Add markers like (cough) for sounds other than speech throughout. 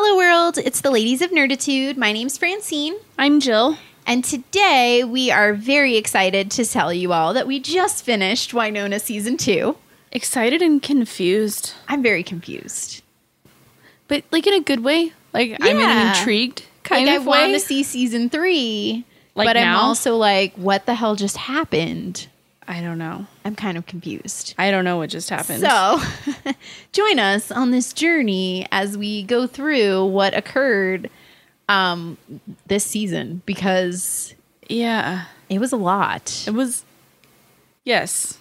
Hello, world. It's the Ladies of Nerditude. My name's Francine. I'm Jill. And today we are very excited to tell you all that we just finished Wynonna season two. Excited and confused, I'm very confused. but like in a good way. Like I'm in Yeah. an intrigued kind like, of I way. want to see season three, Like but I'm now? also like, what the hell just happened? I don't know. I'm kind of confused. I don't know what just happened. So, (laughs) join us on this journey as we go through what occurred um, this season because yeah, it was a lot. it was. Yes,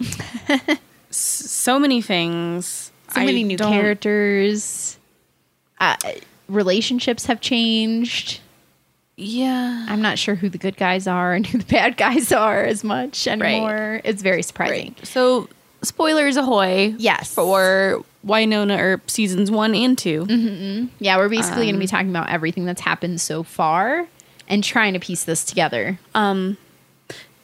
(laughs) so many things. So I many new don't- characters. Uh, relationships have changed. Yeah, I'm not sure who the good guys are and (laughs) who the bad guys are as much anymore. It's very surprising. right. So spoilers ahoy! Yes. for Wynonna Earp seasons one and 2 Yeah, we're basically going to Um, be talking about everything that's happened so far and trying to piece this together. Um,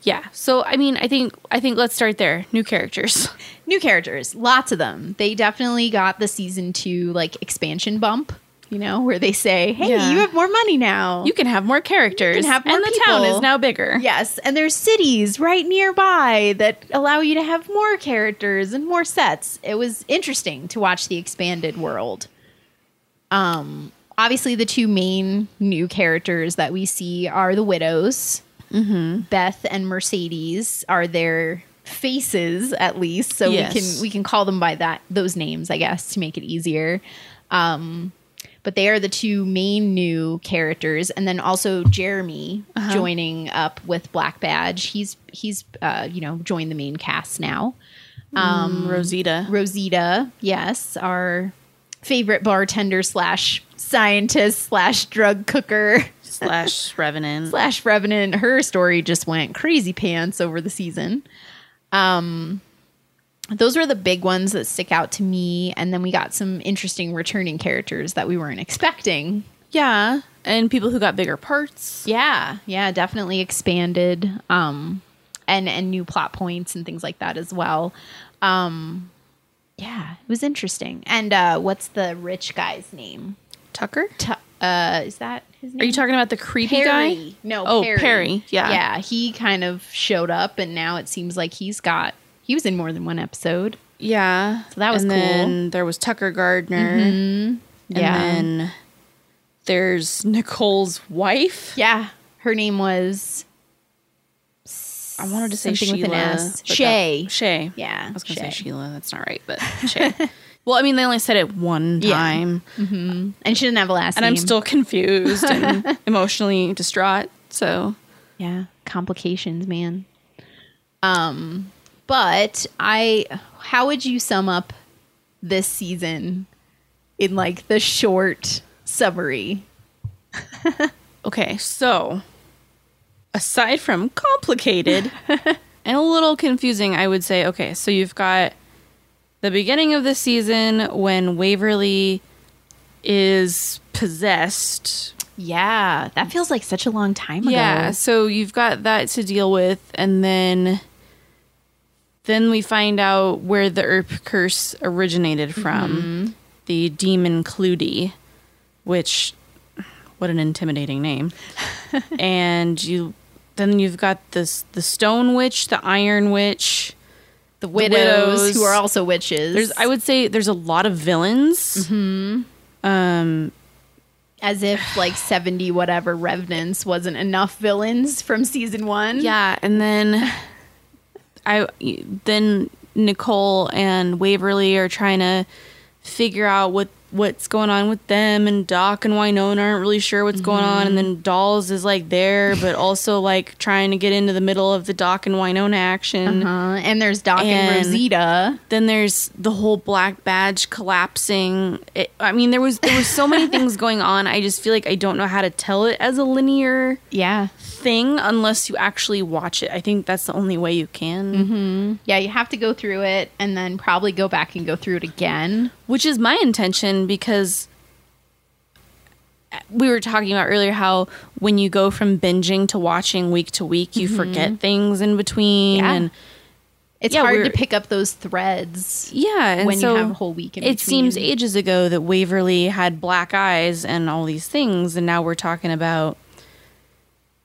yeah. So I mean, I think I think let's start there. New characters. (laughs) New characters, lots of them. They definitely got the season two like expansion bump, you know, where they say, "Hey, Yeah. you have more money now." You can have more characters. have more and the town is now bigger. yes, and there's cities right nearby that allow you to have more characters and more sets. It was interesting to watch the expanded world. Um, obviously, the two main new characters that we see are the widows. Beth and Mercedes are their faces, at least, so Yes. we can we can call them by that those names, I guess, to make it easier. Um, but they are the two main new characters, and then also Jeremy joining up with Black Badge. He's he's uh, you know joined the main cast now. Um, Rosita. Rosita, yes, our favorite bartender slash scientist slash drug cooker slash (laughs) Revenant. slash Revenant. Her story just went crazy pants over the season. Um, those were the big ones that stick out to me, and then we got some interesting returning characters that we weren't expecting. yeah. And people who got bigger parts. Yeah, yeah, definitely expanded, um, and and new plot points and things like that as well. Um, yeah, it was interesting. And uh, what's the rich guy's name? Tucker? Tu- uh, is that his name? Are you talking about the creepy Perry. guy? No, Oh, Perry. Perry, yeah. Yeah, he kind of showed up and now it seems like he's got he was in more than one episode. Yeah. So that was and cool. Mm-hmm. then there was Tucker Gardner. And Yeah. then there's Nicole's wife. Yeah. Her name was I wanted to say Something Sheila. S. but that- Shay. Shay. Yeah, I was going to say Sheila. That's not right, but (laughs) Shay. well, I mean, they only said it one Yeah. time. and she didn't have a last And name. And I'm still confused and (laughs) emotionally distraught. So Yeah, complications, man. Um but I how would you sum up this season in like the short summary? (laughs) Okay, so aside from complicated (laughs) and a little confusing, I would say, okay, so you've got the beginning of the season when Waverly is possessed. Yeah, that feels like such a long time ago. Yeah, so you've got that to deal with, and then then we find out where the Earp curse originated from. The demon Clootie, which what an intimidating name. (laughs) and you then you've got this the stone witch, the iron witch. the widows, widows. who are also witches. There's I would say there's a lot of villains. Um as if like 70 whatever revenants wasn't enough villains from season 1. Yeah, and then (laughs) I then Nicole and Waverly are trying to figure out what what's going on with them and Doc and Wynonna aren't really sure what's going on and then Dolls is like there but also like trying to get into the middle of the Doc and Wynonna action. Uh, and there's Doc and, And- Rosita. Then there's the whole black badge collapsing. It, I mean there was there was so many (laughs) things going on. I just feel like I don't know how to tell it as a linear Yeah. thing unless you actually watch it. I think that's the only way you can. Yeah, you have to go through it and then probably go back and go through it again. Which is my intention because we were talking about earlier how when you go from binging to watching week to week, you mm-hmm. forget things in between Yeah. and It's Yeah, hard to pick up those threads Yeah, and when so you have a whole week in it seems ages ago that Waverly had black eyes and all these things, and now we're talking about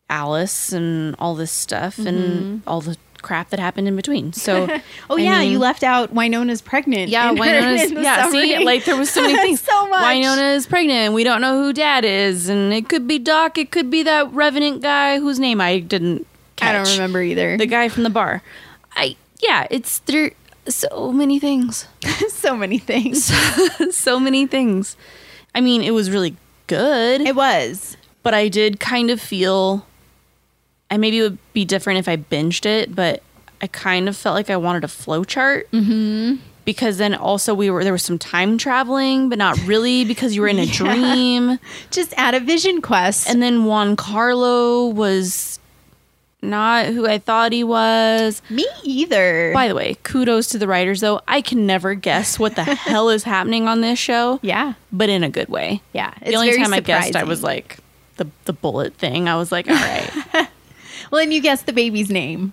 Alice and all this stuff and mm-hmm. all the crap that happened in between. So. (laughs) Oh I yeah, mean- you left out Wynonna's pregnant. Yeah, in Wynonna's yeah. See, summary. like there was so many (laughs) things. So much. Wynonna is pregnant. and We don't know who Dad is, and it could be Doc. It could be that Revenant guy whose name I didn't. Catch. I don't remember either. the guy from the bar. I yeah, it's there. So many things. (laughs) so many things. so many things. I mean, it was really good, It was. but I did kind of feel. I maybe it would be different if I binged it, but I kind of felt like I wanted a flow chart. Mm-hmm. Because then also we were there was some time traveling, but not really because you were in a (laughs) dream. Just add a vision quest. And then Juan Carlo was not who I thought he was. me either. By the way, kudos to the writers though. I can never guess what the (laughs) hell is happening on this show. yeah. but in a good way. Yeah. the only very time I guessed, I was like the the bullet thing. I was like, all right, Well, and you guessed the baby's name.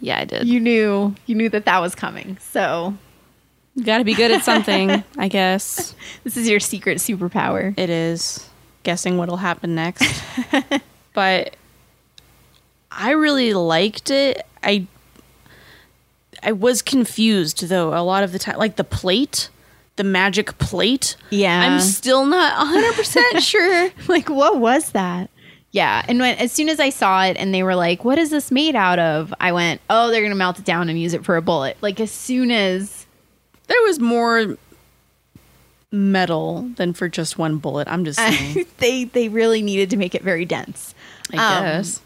yeah, I did. You knew you knew that that was coming. So You got to be good at something, (laughs) I guess. this is your secret superpower. It is guessing what'll happen next, (laughs) but I really liked it. I I was confused though a lot of the time, like the plate. The magic plate. Yeah. I'm still not 100% (laughs) sure. like what was that? Yeah, and when as soon as I saw it and they were like, "What is this made out of?" I went, "Oh, they're gonna melt it down and use it for a bullet." Like as soon as There was more metal than for just one bullet. I'm just (laughs) saying. they they really needed to make it very dense. I Um, guess.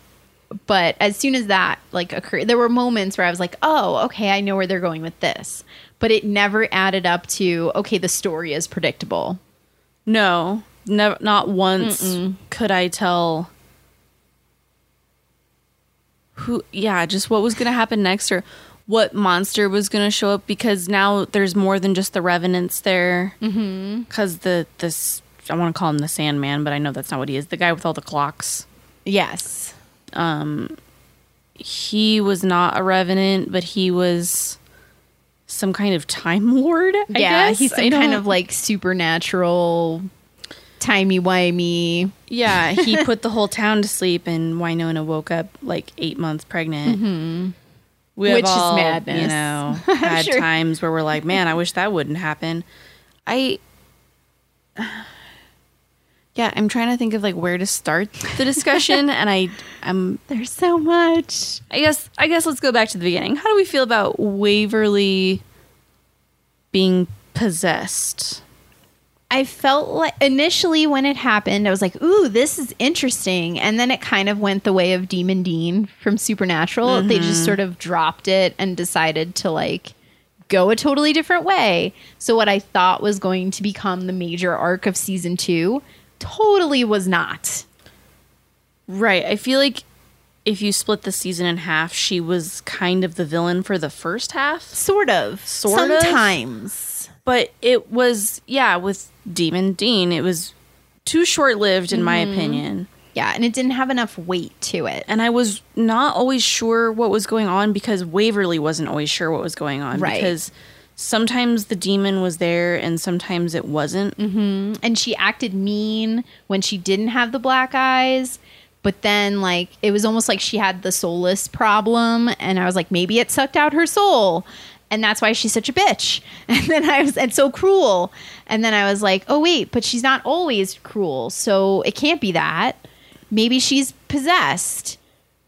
but as soon as that like occurred there were moments where i was like oh okay i know where they're going with this but it never added up to okay the story is predictable No, never, not once could I tell who. Yeah, just what was going to happen next, or what monster was going to show up. Because now there's more than just the revenants there. Because the this I want to call him the Sandman, but I know that's not what he is. The guy with all the clocks. yes um He was not a revenant, but he was some kind of time lord. I yeah guess. he's some kind of like supernatural timey-wimey Yeah, he (laughs) put the whole town to sleep, and Wynonna woke up like eight months pregnant. Mm-hmm. Which is all, madness. You know, (laughs) had sure. times where we're like, "Man, I wish that wouldn't happen." I, (sighs) yeah, I'm trying to think of like where to start the discussion, (laughs) and I, I'm, there's so much I guess, I guess let's go back to the beginning. How do we feel about Waverly being possessed? I felt like initially when it happened, I was like, ooh, this is interesting. And then it kind of went the way of Demon Dean from Supernatural. They just mm-hmm. sort of dropped it and decided to like go a totally different way. So, what I thought was going to become the major arc of season two totally was not. Right. I feel like if you split the season in half, she was kind of the villain for the first half. Sort of. Sort of? Sometimes. But it was, yeah, with Demon Dean, it was too short lived, in my mm-hmm. opinion. Yeah. And it didn't have enough weight to it. And I was not always sure what was going on because Waverly wasn't always sure what was going on. Right. Because sometimes the demon was there and sometimes it wasn't. Mm-hmm. and she acted mean when she didn't have the black eyes but then like it was almost like she had the soulless problem and i was like maybe it sucked out her soul and that's why she's such a bitch (laughs) and then i was and so cruel and then i was like oh wait but she's not always cruel so it can't be that maybe she's possessed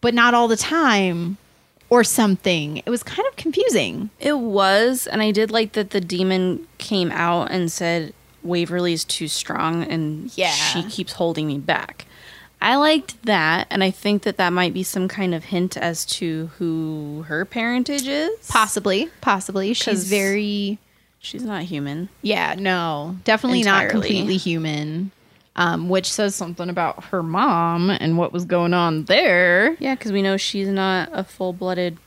but not all the time or something it was kind of confusing It was. And I did like that the demon came out and said, Waverly's too strong and Yeah. she keeps holding me back. I liked that. And I think that that might be some kind of hint as to who her parentage is. possibly possibly She's very She's not human. Yeah, no, definitely not completely human. Um, which says something about her mom and what was going on there. Yeah, because we know she's not a full blooded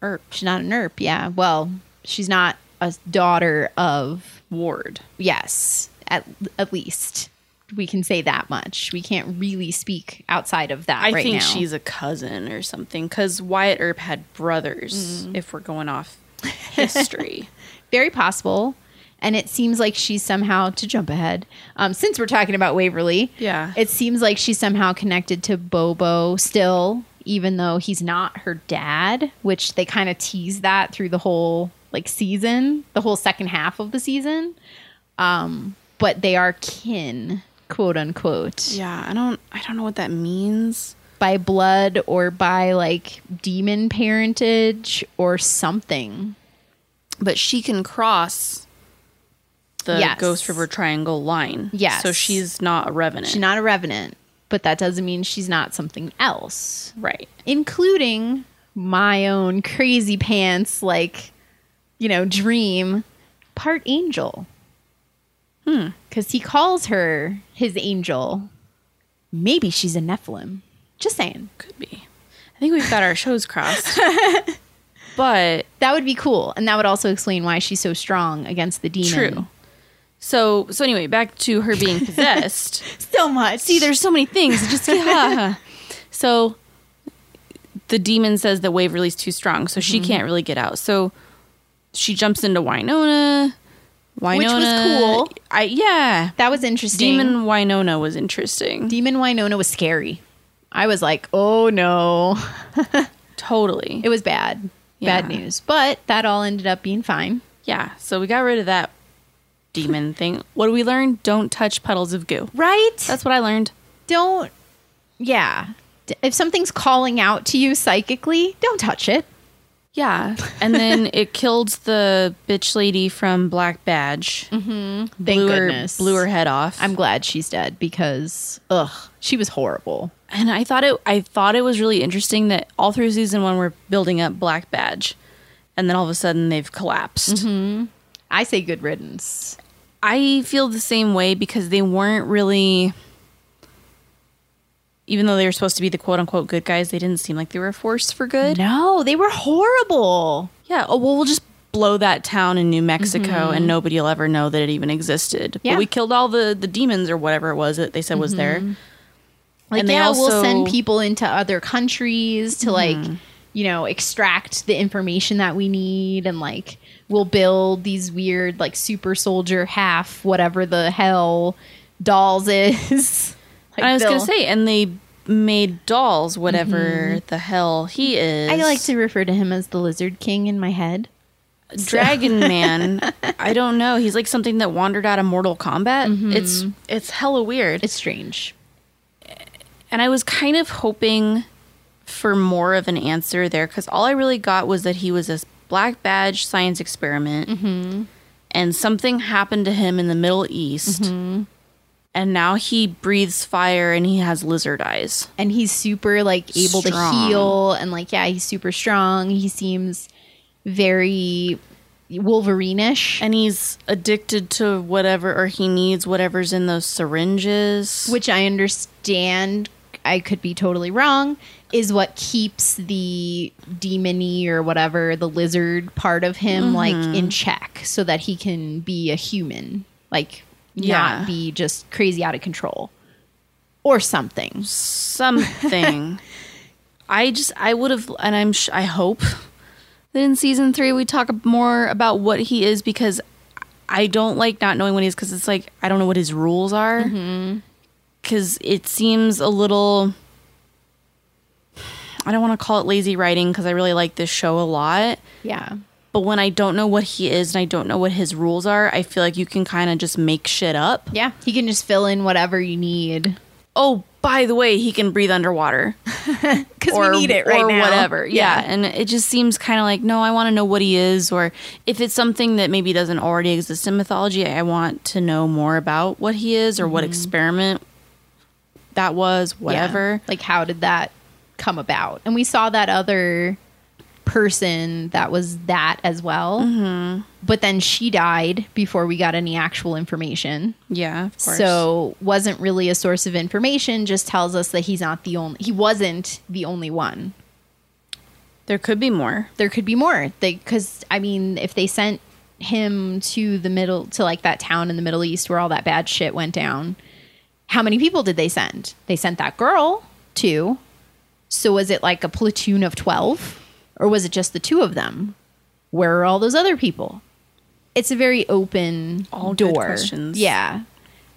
Earp She's not an Earp, yeah. Well, she's not a daughter of ward. yes, at at least. We can say that much. We can't really speak outside of that I right think now. she's a cousin or something because Wyatt Earp had brothers. If we're going off (laughs) history, very possible. And it seems like she's somehow to jump ahead. Um, since we're talking about Waverly, Yeah. it seems like she's somehow connected to Bobo still, even though he's not her dad. Which they kind of tease that through the whole like season, the whole second half of the season. Um, but they are kin, quote unquote, yeah, I don't, I don't know what that means. by blood or by like demon parentage or something. But she can cross the Yes. Ghost River Triangle line. Yes. so she's not a revenant. She's not a revenant, but that doesn't mean she's not something else. right. including my own crazy pants, like, you know, dream, part angel. Hmm. Because he calls her his angel. Maybe she's a Nephilim. Just saying. Could be. I think we've got our shows crossed. (laughs) but That would be cool. And that would also explain why she's so strong against the demon. true. So so anyway, back to her being (laughs) possessed. So much. See, there's so many things. Just yeah. (laughs) So the demon says that Waverly's too strong, so Mm-hmm. she can't really get out. So she jumps into Wynonna. Wynonna, was cool. I yeah. that was interesting. Demon Wynonna was interesting. Demon Wynonna was scary. I was like, oh no. (laughs) Totally. It was bad. Bad news. But that all ended up being fine. yeah. So we got rid of that demon (laughs) thing. What do we learn? Don't touch puddles of goo. Right? That's what I learned. don't yeah if something's calling out to you psychically don't touch it Yeah. And then (laughs) it killed the bitch lady from Black Badge. Mm-hmm. thank blew goodness Her, blew her head off. i'm glad she's dead because ugh she was horrible and I thought it I thought it was really interesting that all through season one we're building up Black Badge. And then all of a sudden they've collapsed. Mm-hmm. i say good riddance I feel the same way because they weren't really even though they were supposed to be the quote unquote good guys, they didn't seem like they were a force for good. no they were horrible Yeah. Oh well, we'll just blow that town in New Mexico, mm-hmm. and nobody will ever know that it even existed. Yeah. But we killed all the the demons or whatever it was that they said was there. Mm-hmm. like And they yeah we'll send people into other countries to like mm-hmm. you know extract the information that we need and like we'll build these weird like super soldier half whatever the hell dolls (laughs) is I was gonna say, and they made dolls, whatever mm-hmm. the hell he is. I like to refer to him as the Lizard King in my head. Uh, Dragon Man. (laughs) I don't know. He's like something that wandered out of Mortal Kombat. Mm-hmm. It's it's hella weird. It's strange. and I was kind of hoping for more of an answer there because all I really got was that he was this black badge science experiment, mm-hmm. and something happened to him in the Middle East, and now he breathes fire and he has lizard eyes. And he's super like able to heal and like yeah, he's super strong. He seems very Wolverine-ish, And he's addicted to whatever, or he needs whatever's in those syringes. which I understand. I could be totally wrong. Is what keeps the demony or whatever the lizard part of him like in mm-hmm. check, so that he can be a human, like Yeah. not be just crazy out of control or something. something. (laughs) I just I would have, and I'm sh- I hope that in season three we talk more about what he is because I don't like not knowing what he is because it's like I don't know what his rules are mm-hmm. because it seems a little. I don't want to call it lazy writing because I really like this show a lot. Yeah. But when I don't know what he is and I don't know what his rules are, I feel like you can kind of just make shit up. Yeah, he can just fill in whatever you need Oh, by the way, he can breathe underwater. (laughs) because we need it right or now. whatever. Yeah. And it just seems kind of like, no, I want to know what he is, or if it's something that maybe doesn't already exist in mythology, I want to know more about what he is or what experiment that was, Mm-hmm. Yeah. whatever. Like, how did that come about? And we saw that other person that was that as well. Mm-hmm. But then she died before we got any actual information. Yeah, of course. So wasn't really a source of information. Just tells us that he's not the only. He wasn't the only one. there could be more. There could be more. They because I mean, if they sent him to the middle to like that town in the Middle East where all that bad shit went down, how many people did they send? They sent that girl, too. So was it like a platoon of 12 or was it just the two of them? Where are all those other people? It's a very open All door. questions. Yeah.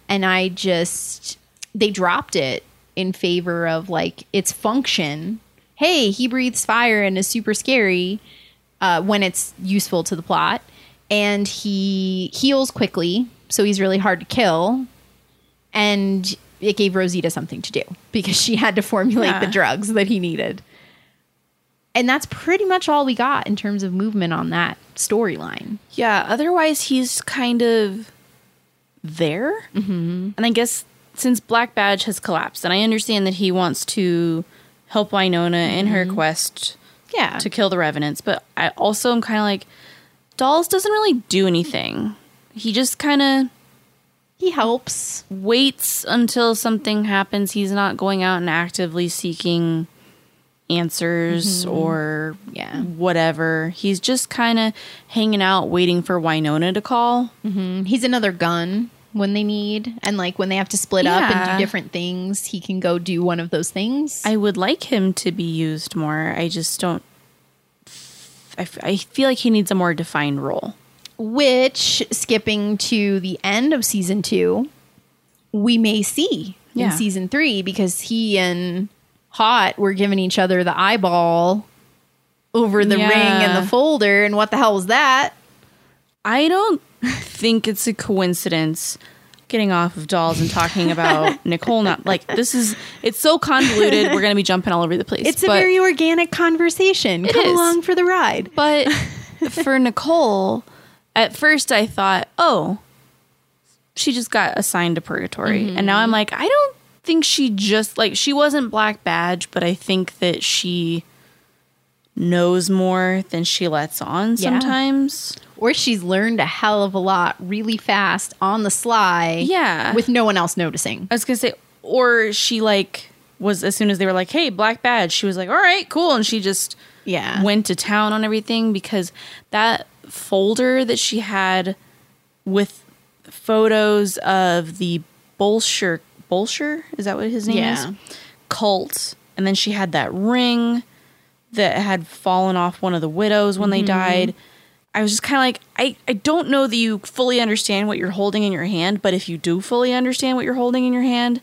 And I just they dropped it in favor of like its function. Hey, he breathes fire and is super scary uh, when it's useful to the plot, and he heals quickly, so he's really hard to kill. And it gave Rosita something to do because she had to formulate the drugs that he needed. And that's pretty much all we got in terms of movement on that storyline. Yeah, otherwise he's kind of there. Mm-hmm. And I guess since Black Badge has collapsed, and I understand that he wants to help Wynonna in her quest Yeah. to kill the revenants, but I also am kind of like, Dolls doesn't really do anything. He just kind of he helps. waits until something happens. He's not going out and actively seeking answers mm-hmm. or Yeah. whatever. He's just kind of hanging out waiting for Wynonna to call. Mm-hmm. He's another gun when they need and like when they have to split up and do different things, he can go do one of those things. I would like him to be used more. I just don't. I, f- I feel like he needs a more defined role. which skipping to the end of season 2 we may see in season 3 because he and Haught were giving each other the eyeball over the ring and the folder and what the hell was that? I don't think it's a coincidence getting off of dolls and talking about (laughs) Nicole not like this is it's so convoluted we're gonna be jumping all over the place. It's a very organic conversation. Come is. along for the ride. but (laughs) for Nicole, at first I thought, oh, she just got assigned to purgatory. And now mm-hmm. I'm like, I don't think she just like she wasn't Black Badge, but I think that she knows more than she lets on Yeah. sometimes. Or she's learned a hell of a lot really fast on the sly. Yeah. With no one else noticing. I was gonna say, or she like was as soon as they were like, "Hey, Black Badge," she was like, "All right, cool," and she just Yeah. went to town on everything because that folder that she had with photos of the Bulshar Bulshar is that what his name Yeah. is cult, and then she had that ring that had fallen off one of the widows when they mm-hmm. died. I was just kind of like, I, I don't know that you fully understand what you're holding in your hand, but if you do fully understand what you're holding in your hand,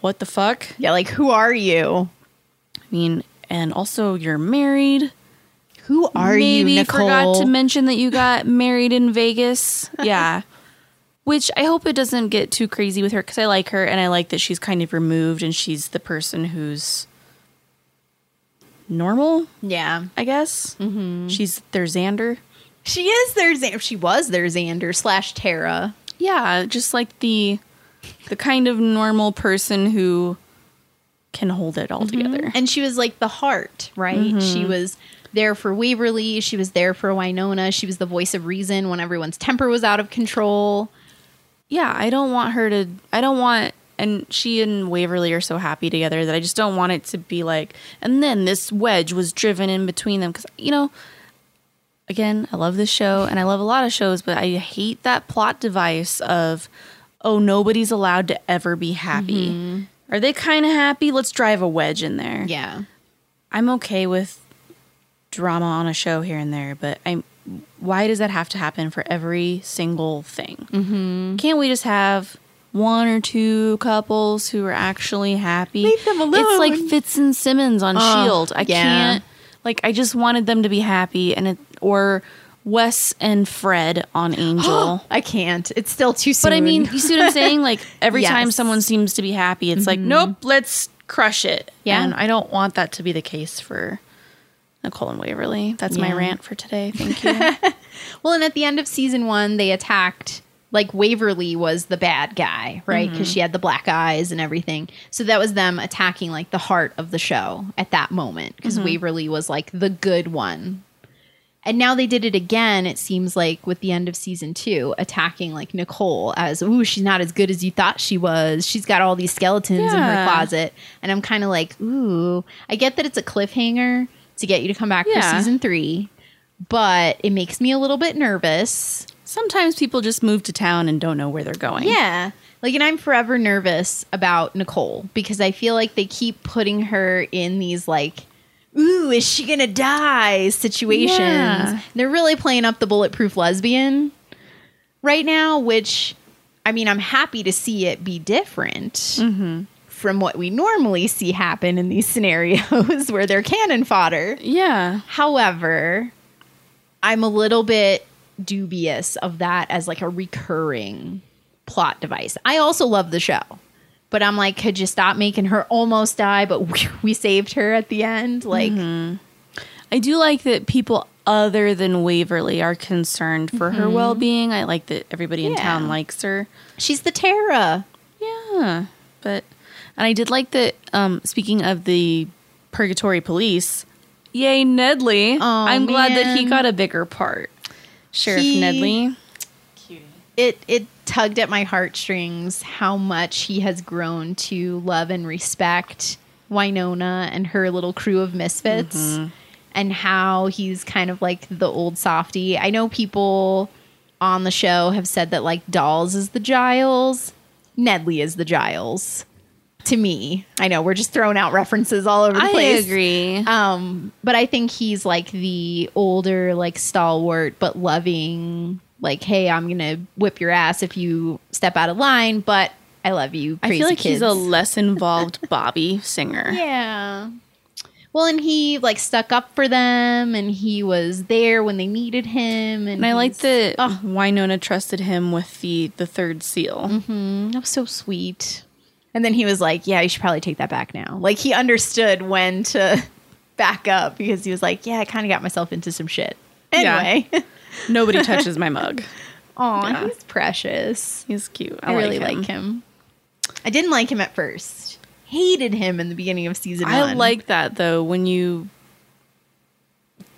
what the fuck? yeah, like who are you? I mean, and also you're married. Who are Maybe you, Nicole? forgot to mention that you got married in Vegas. (laughs) Yeah. Which I hope it doesn't get too crazy with her because I like her and I like that she's kind of removed and she's the person who's normal, yeah. I guess. Mm-hmm. She's their Xander. She is their Xander. She was their Xander slash Tara. Yeah, just like the the kind of normal person who can hold it all together. And she was like the heart, right? She was there for Waverly. She was there for Wynonna. She was the voice of reason when everyone's temper was out of control. Yeah, I don't want her to. I don't want. And she and Waverly are so happy together that I just don't want it to be like. And then this wedge was driven in between them because you know. Again, I love this show and I love a lot of shows, but I hate that plot device of, oh, nobody's allowed to ever be happy. Mm-hmm. Are they kind of happy? Let's drive a wedge in there. Yeah. I'm okay with drama on a show here and there, but I'm. Why does that have to happen for every single thing? Mm-hmm. Can't we just have one or two couples who are actually happy? Leave them alone. It's like. Fitz and Simmons on Shield. I yeah. can't. Like I just wanted them to be happy, and it or Wes and Fred on (gasps) Angel. I can't. It's still too soon. But I mean, you see what I'm saying? Like (laughs) every time Yes. Mm-hmm. someone seems to be happy, it's like, nope, let's crush it. Yeah. And I don't want that to be the case for Nicole and Waverly. That's my rant for today. (laughs) Thank you. well, and at the end of season one, they attacked. Like Waverly was the bad guy, right? Because mm-hmm. she had the black eyes and everything. So that was them attacking like the heart of the show at that moment. Because mm-hmm. Waverly was like the good one. And now they did it again, it seems like, with the end of season two, attacking like Nicole as, ooh, she's not as good as you thought she was. She's got all these skeletons in her closet. And I'm kind of like, ooh, I get that it's a cliffhanger to get you to come back Yeah. for season three, but it makes me a little bit nervous Sometimes people just move to town and don't know where they're going. Yeah. Like, and I'm forever nervous about Nicole because I feel like they keep putting her in these, like, ooh, is she going to die situations. Yeah. They're really playing up the bulletproof lesbian right now, which, I mean, I'm happy to see it be different mm-hmm. From what we normally see happen in these (laughs) scenarios (laughs) where they're cannon fodder. Yeah. However, I'm a little bit dubious of that as like a recurring plot device. I also love the show, but I'm like, could you stop making her almost die, but (laughs) we saved her at the end? Like, mm-hmm. I do like that people other than Waverly are concerned for her mm-hmm. well being. I like that everybody in Yeah. town likes her. she's the Tara. Yeah. But and I did like that um speaking of the Purgatory Police, yay Nedley. I'm glad that he got a bigger part. Sheriff He- Nedley. It it tugged at my heartstrings how much he has grown to love and respect Wynonna and her little crew of misfits. And how he's kind of like the old softy. I know people on the show have said that like Dolls is the Giles, Nedley is the Giles. To me, I know we're just throwing out references all over the I place. I agree. Um, but I think he's like the older, like stalwart but loving. Like, hey, I'm gonna whip your ass if you step out of line, but I love you. I feel like kids. he's a less involved (laughs) Bobby singer. yeah. Well, and he like stuck up for them, and he was there when they needed him, and, And I like that Oh, Wynonna trusted him with the the third seal. that was so sweet. And then he was like, "Yeah, you should probably take that back now." Like he understood when to (laughs) back up because he was like, "Yeah, I kind of got myself into some shit." Yeah. Anyway. (laughs) Nobody (laughs) touches my mug. Aw, Yeah. he's precious. He's cute. I, really like him. I didn't like him at first. Hated him in the beginning of season I one. like that though when you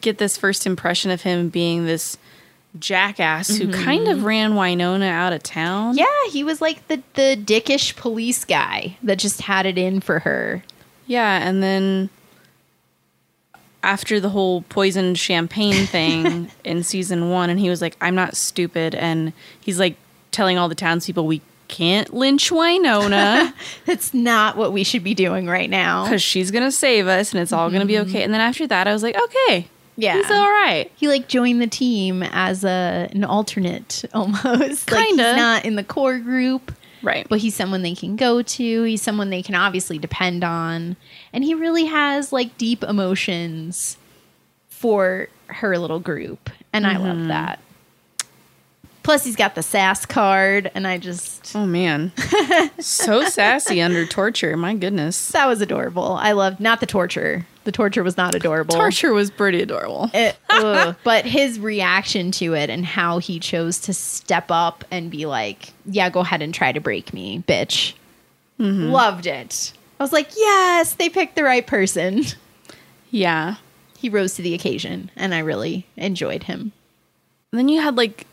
get this first impression of him being this jackass who mm-hmm. kind of ran Wynonna out of town. Yeah, he was like the the dickish police guy that just had it in for her. Yeah, and then after the whole poisoned champagne (laughs) thing in season 1 and he was like I'm not stupid and he's like telling all the townspeople we can't lynch Wynonna (laughs) That's not what we should be doing right now. (laughs) because she's gonna save us and it's all gonna be mm-hmm. okay. And then after that, I was like, okay, Yeah. he's all right. He like joined the team as a an alternate (laughs) almost. Like he's Kinda. not in the core group. Right. but he's someone they can go to. He's someone they can obviously depend on. And he really has like deep emotions for her little group. And I love mm-hmm. that. Plus, he's got the sass card, and I just. oh man, so (laughs) sassy under torture. My goodness, That was adorable. I loved not the torture. The torture was not adorable. torture was pretty adorable. It- (laughs) ugh. but his reaction to it and how he chose to step up and be like, "Yeah, go ahead and try to break me, bitch." Mm-hmm. Loved it. I was like, "Yes, they picked the right person." Yeah. He rose to the occasion, and I really enjoyed him. And then you had like,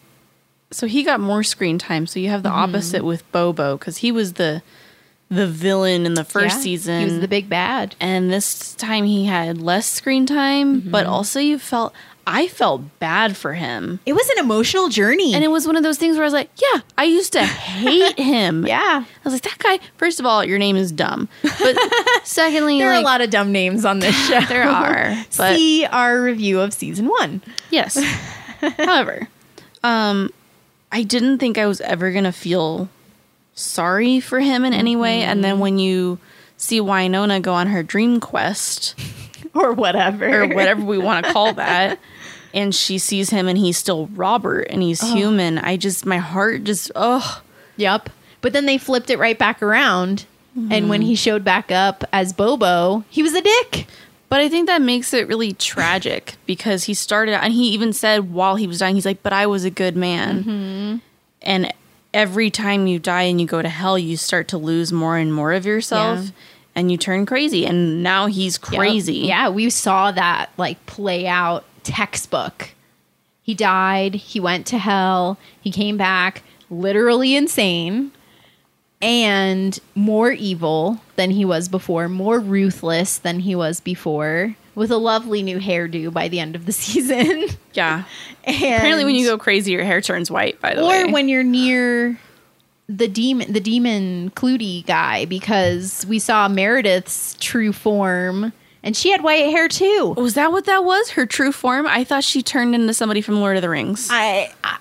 so he got more screen time. So you have the Mm-hmm. opposite with Bobo because he was the the villain in the first Yeah, season. he was the big bad. and this time he had less screen time, Mm-hmm. but also you felt I felt bad for him. It was an emotional journey, And it was one of those things where I was like, yeah, I used to hate him. (laughs) yeah, I was like, that guy, first of all, your name is dumb. But (laughs) secondly, there are like, a lot of dumb names on this show. (laughs) there are. But See our review of season one. yes. However, um, I didn't think I was ever going to feel sorry for him in any way. And then mm-hmm. when you see Wynonna go on her dream quest, (laughs) or whatever, or whatever we want to call that, (laughs) and she sees him and he's still Robert and he's human, I just, my heart just, oh, Yep. But then they flipped it right back around. And when mm-hmm. he showed back up as Bobo, he was a dick. But I think that makes it really tragic (laughs) because he started out, and he even said while he was dying, he's like, But I was a good man. Mm-hmm. And every time you die and you go to hell, you start to lose more and more of yourself Yeah. and you turn crazy. And now he's Yep. crazy. Yeah, we saw that like play out textbook. He died, he went to hell, he came back literally insane and more evil than he was before, more ruthless than he was before. with a lovely new hairdo by the end of the (laughs) season. Yeah. Apparently, when you go crazy, your hair turns white. By the way, or when you're near the demon the demon Clootie guy because we saw Meredith's true form and she had white hair too. Oh, was that what that was? Her true form? I thought she turned into somebody from Lord of the Rings. I, I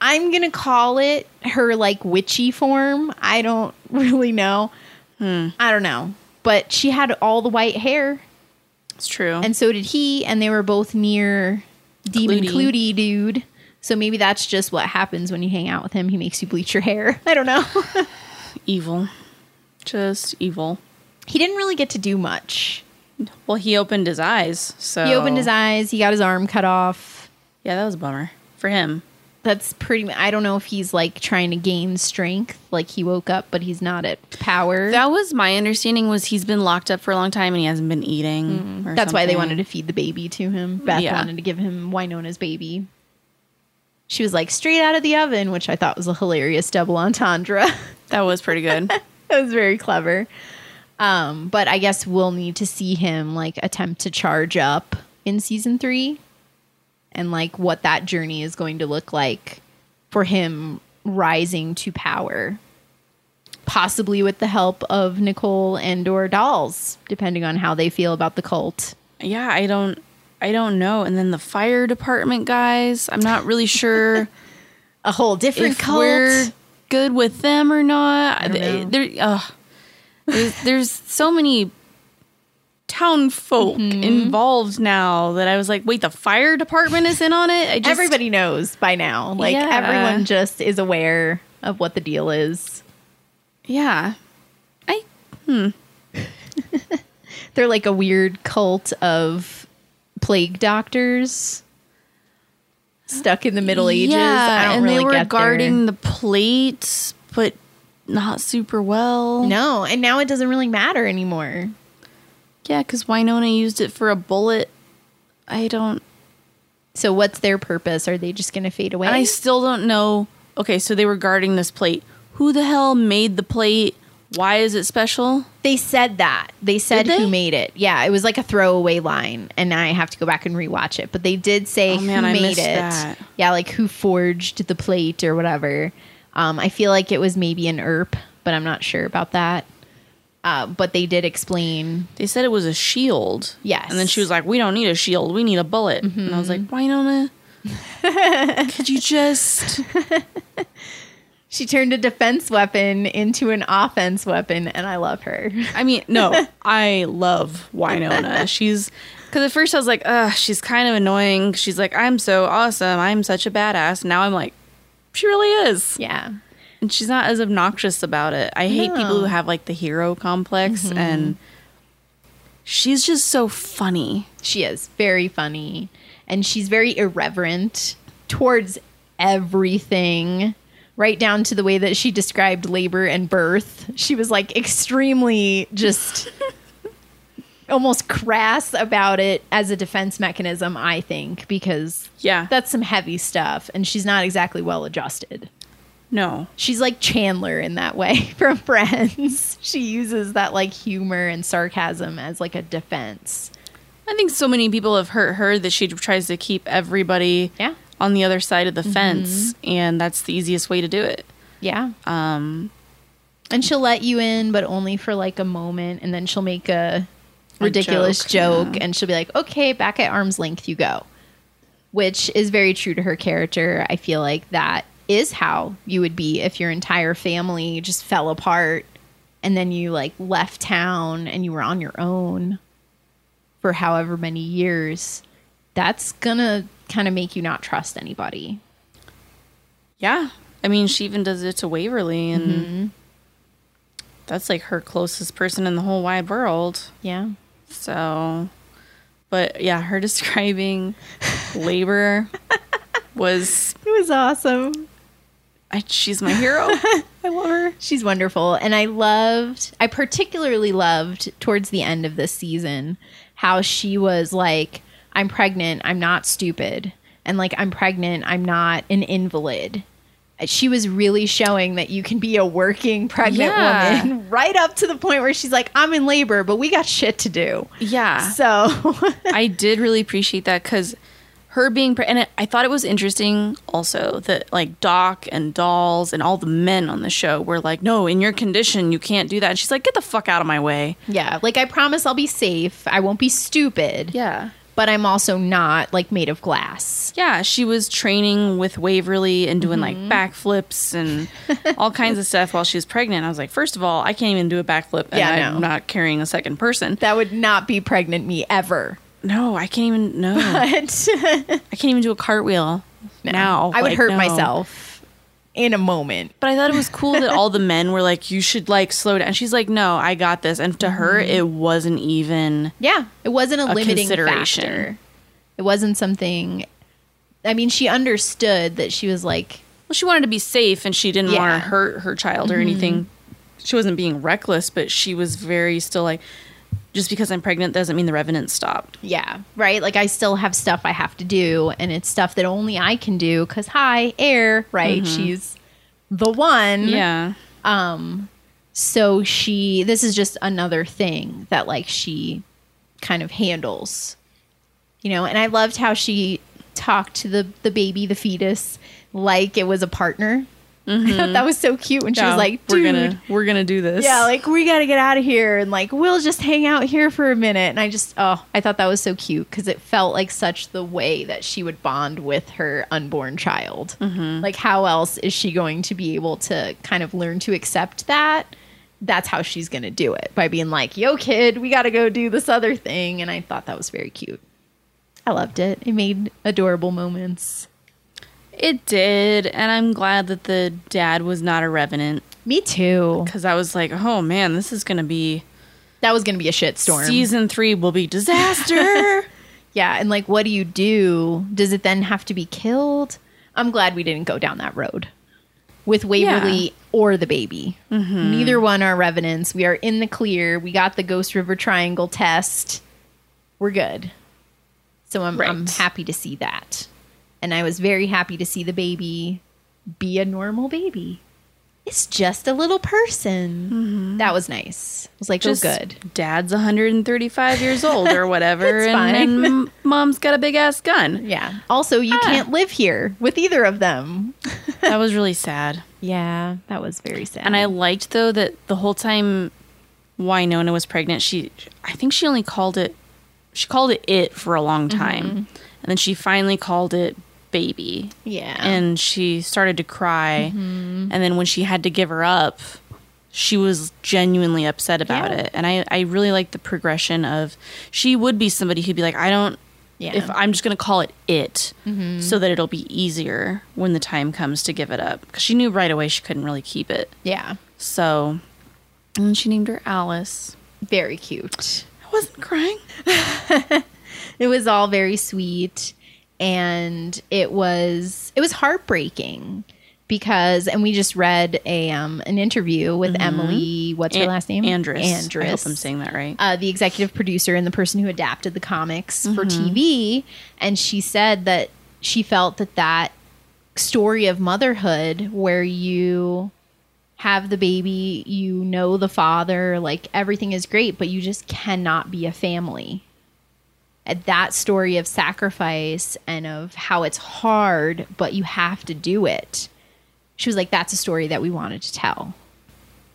I'm gonna call it her like witchy form. I don't (laughs) really know. Hmm. I don't know, but she had all the white hair, it's true. and so did he, and they were both near Demon Clootie. Clootie dude. So maybe that's just what happens when you hang out with him. He makes you bleach your hair. (laughs) I don't know. (laughs) evil, just evil. he didn't really get to do much. Well, he opened his eyes. So He opened his eyes. He got his arm cut off. Yeah, that was a bummer for him. That's pretty. I don't know if he's like trying to gain strength. Like he woke up, but he's not at power. That was my understanding. Was he's been locked up for a long time and he hasn't been eating. or That's why they wanted to feed the baby to him. Beth Yeah. wanted to give him Wynonna's baby. She was like straight out of the oven, which I thought was a hilarious double entendre. (laughs) That was pretty good. (laughs) it was very clever. Um, but I guess we'll need to see him like attempt to charge up in season three and like what that journey is going to look like for him rising to power. Possibly with the help of Nicole and or Dolls, depending on how they feel about the cult. yeah, I don't. I don't know. And then the fire department guys. I'm not really (laughs) sure A whole different if cult. we're good with them or not. don't know. There, ugh. there's, there's so many town folk Mm-hmm. involved now that I was like, wait, the fire department is in on it. I just, Everybody knows by now. Like Yeah. everyone just is aware of what the deal is. yeah. I (laughs) They're like a weird cult of plague doctors stuck in the Middle Ages. I don't and really they were guarding the plates, but not super well. No, and now it doesn't really matter anymore. Yeah, because Wynonna used it for a bullet. I don't. So what's their purpose? Are they just going to fade away? And I still don't know. Okay, so they were guarding this plate. Who the hell made the plate? Why is it special? they said that. They said Did who made it. Yeah, it was like a throwaway line, and now I have to go back and rewatch it. But they did say Oh, man, who I made missed it. that. Yeah, like who forged the plate or whatever. Um, I feel like it was maybe an Earp, but I'm not sure about that. Uh, but they did explain. They said it was a shield. Yes. And then she was like, "We don't need a shield. We need a bullet." And I was like, "Why "Wynonna, (laughs) could you just?" (laughs) She turned a defense weapon into an offense weapon, and I love her. I mean, no, (laughs) I love Wynonna. She's because at first I was like, "Ugh, she's kind of annoying." She's like, "I'm so awesome. I'm such a badass." Now I'm like, she really is. Yeah. And she's not as obnoxious about it. I hate people who have like the hero complex mm-hmm. and she's just so funny. She is very funny and she's very irreverent towards everything, right down to the way that she described labor and birth. She was like extremely just (laughs) almost crass about it as a defense mechanism, I think, because Yeah. that's some heavy stuff and she's not exactly well adjusted. No. She's like Chandler in that way (laughs) from Friends. She uses that like humor and sarcasm as like a defense. I think so many people have hurt her that she tries to keep everybody Yeah. on the other side of the fence and that's the easiest way to do it. Yeah. Um And she'll let you in, but only for like a moment, and then she'll make a A ridiculous joke, joke, yeah. and she'll be like, "Okay, back at arm's length you go," which is very true to her character. I feel like that is how you would be if your entire family just fell apart, and then you like left town and you were on your own for however many years. That's gonna kind of make you not trust anybody. yeah. I mean, she even does it to Waverly and mm-hmm. that's like her closest person in the whole wide world. Yeah. So, but yeah, her (laughs) describing labor (laughs) was It was awesome. I, she's my hero. (laughs) I love her. She's wonderful. And I loved, I particularly loved towards the end of this season how she was like, I'm pregnant. I'm not stupid. And like, I'm pregnant. I'm not an invalid. Uh, she was really showing that you can be a working pregnant Yeah. woman (laughs) right up to the point where she's like, I'm in labor, but we got shit to do. Yeah. So, (laughs) I did really appreciate that because her being pre- and it, I thought it was interesting also that like Doc and Dolls and all the men on the show were like, no, in your condition you can't do that. And she's like, get the fuck out of my way. yeah, like I promise I'll be safe. I won't be stupid, Yeah. but I'm also not like made of glass. Yeah, she was training with Waverly and doing Mm-hmm. like backflips and (laughs) all kinds of stuff while she was pregnant. I was like, first of all, I can't even do a backflip, and Yeah, I'm no. not carrying a second person. That would not be pregnant me ever. No, I can't even. No, (laughs) I can't even do a cartwheel now. I would Like, hurt no. myself in a moment. But I thought it was cool that all the (laughs) men were like, "You should like slow down." She's like, "No, I got this." And to her, Mm-hmm. it wasn't even. Yeah, it wasn't a, limiting consideration. factor. It wasn't something. I mean, she understood that she was like, Well, she wanted to be safe, and she didn't want Yeah. Mm-hmm. to hurt her child or anything. She wasn't being reckless, but she was very still like, just because I'm pregnant doesn't mean the revenant stopped. yeah, right. Like I still have stuff I have to do, and it's stuff that only I can do because hi, air, right? She's the one. Yeah. Um so she. This is just another thing that like she kind of handles, you know. And I loved how she talked to the the baby, the fetus, like it was a partner. I mm-hmm. thought (laughs) that was so cute when she was Yeah, like, we're "Dude, gonna we're gonna do this. Yeah, like we got to get out of here and like we'll just hang out here for a minute. And I just oh, I thought that was so cute because it felt like such the way that she would bond with her unborn child. Mm-hmm. Like how else is she going to be able to kind of learn to accept that? That's how she's to do it by being like, "Yo, kid, we got to go do this other thing." And I thought that was very cute. I loved it. It made adorable moments. It did, and I'm glad that the dad was not a revenant Me too. because I was like, oh man, this is gonna be That was going to be a shit storm. season three will be disaster. (laughs) Yeah, and like, what do you do? Does it then have to be killed? I'm glad we didn't go down that road with Waverly or the baby. Mm-hmm. Neither one are revenants. We are in the clear. We got the Ghost River Triangle test. We're good. So I'm, I'm happy to see that. And I was very happy to see the baby be a normal baby. It's just a little person. That was nice. I was like, Just oh, good. Dad's 135 years old or (laughs) whatever, and, and mom's got a big ass gun. (laughs) Yeah. Also, you Ah. can't live here with either of them. (laughs) That was really sad. Yeah, that was very sad. And I liked though that the whole time Wynonna was pregnant, she I think she only called it she called it it for a long time. And then she finally called it baby. yeah, And she started to cry. Mm-hmm. And then when she had to give her up, she was genuinely upset about Yeah. it. And I, I really like the progression of she would be somebody who'd be like, I don't yeah, if I'm just going to call it it Mm-hmm. so that it'll be easier when the time comes to give it up. Because she knew right away she couldn't really keep it. yeah, So, and she named her Alice. very cute. I wasn't crying. (laughs) It was all very sweet, and it was it was heartbreaking because, and we just read a um an interview with Emily. What's her An- last name? Andras. Andras. I hope I'm saying that right. uh, the executive producer and the person who adapted the comics for Mm-hmm. TV, and she said that she felt that that story of motherhood, where you have the baby, you know the father, like everything is great, but you just cannot be a family. And that story of sacrifice and of how it's hard, but you have to do it. She was like, that's a story that we wanted to tell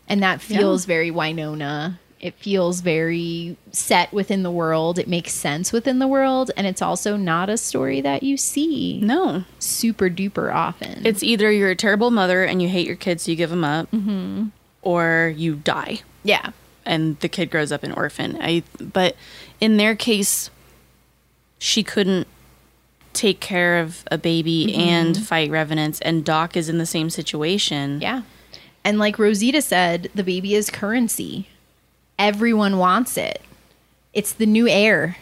and that feels very Wynonna. It feels very set within the world. It makes sense within the world, and it's also not a story that you see no. super duper often. It's either you're a terrible mother and you hate your kids, so you give them up, Mm-hmm. or you die yeah, and the kid grows up an orphan. I but in their case, she couldn't take care of a baby mm-hmm. and fight revenants, and Doc is in the same situation. yeah. And like Rosita said, the baby is currency. Everyone wants it. It's the new heir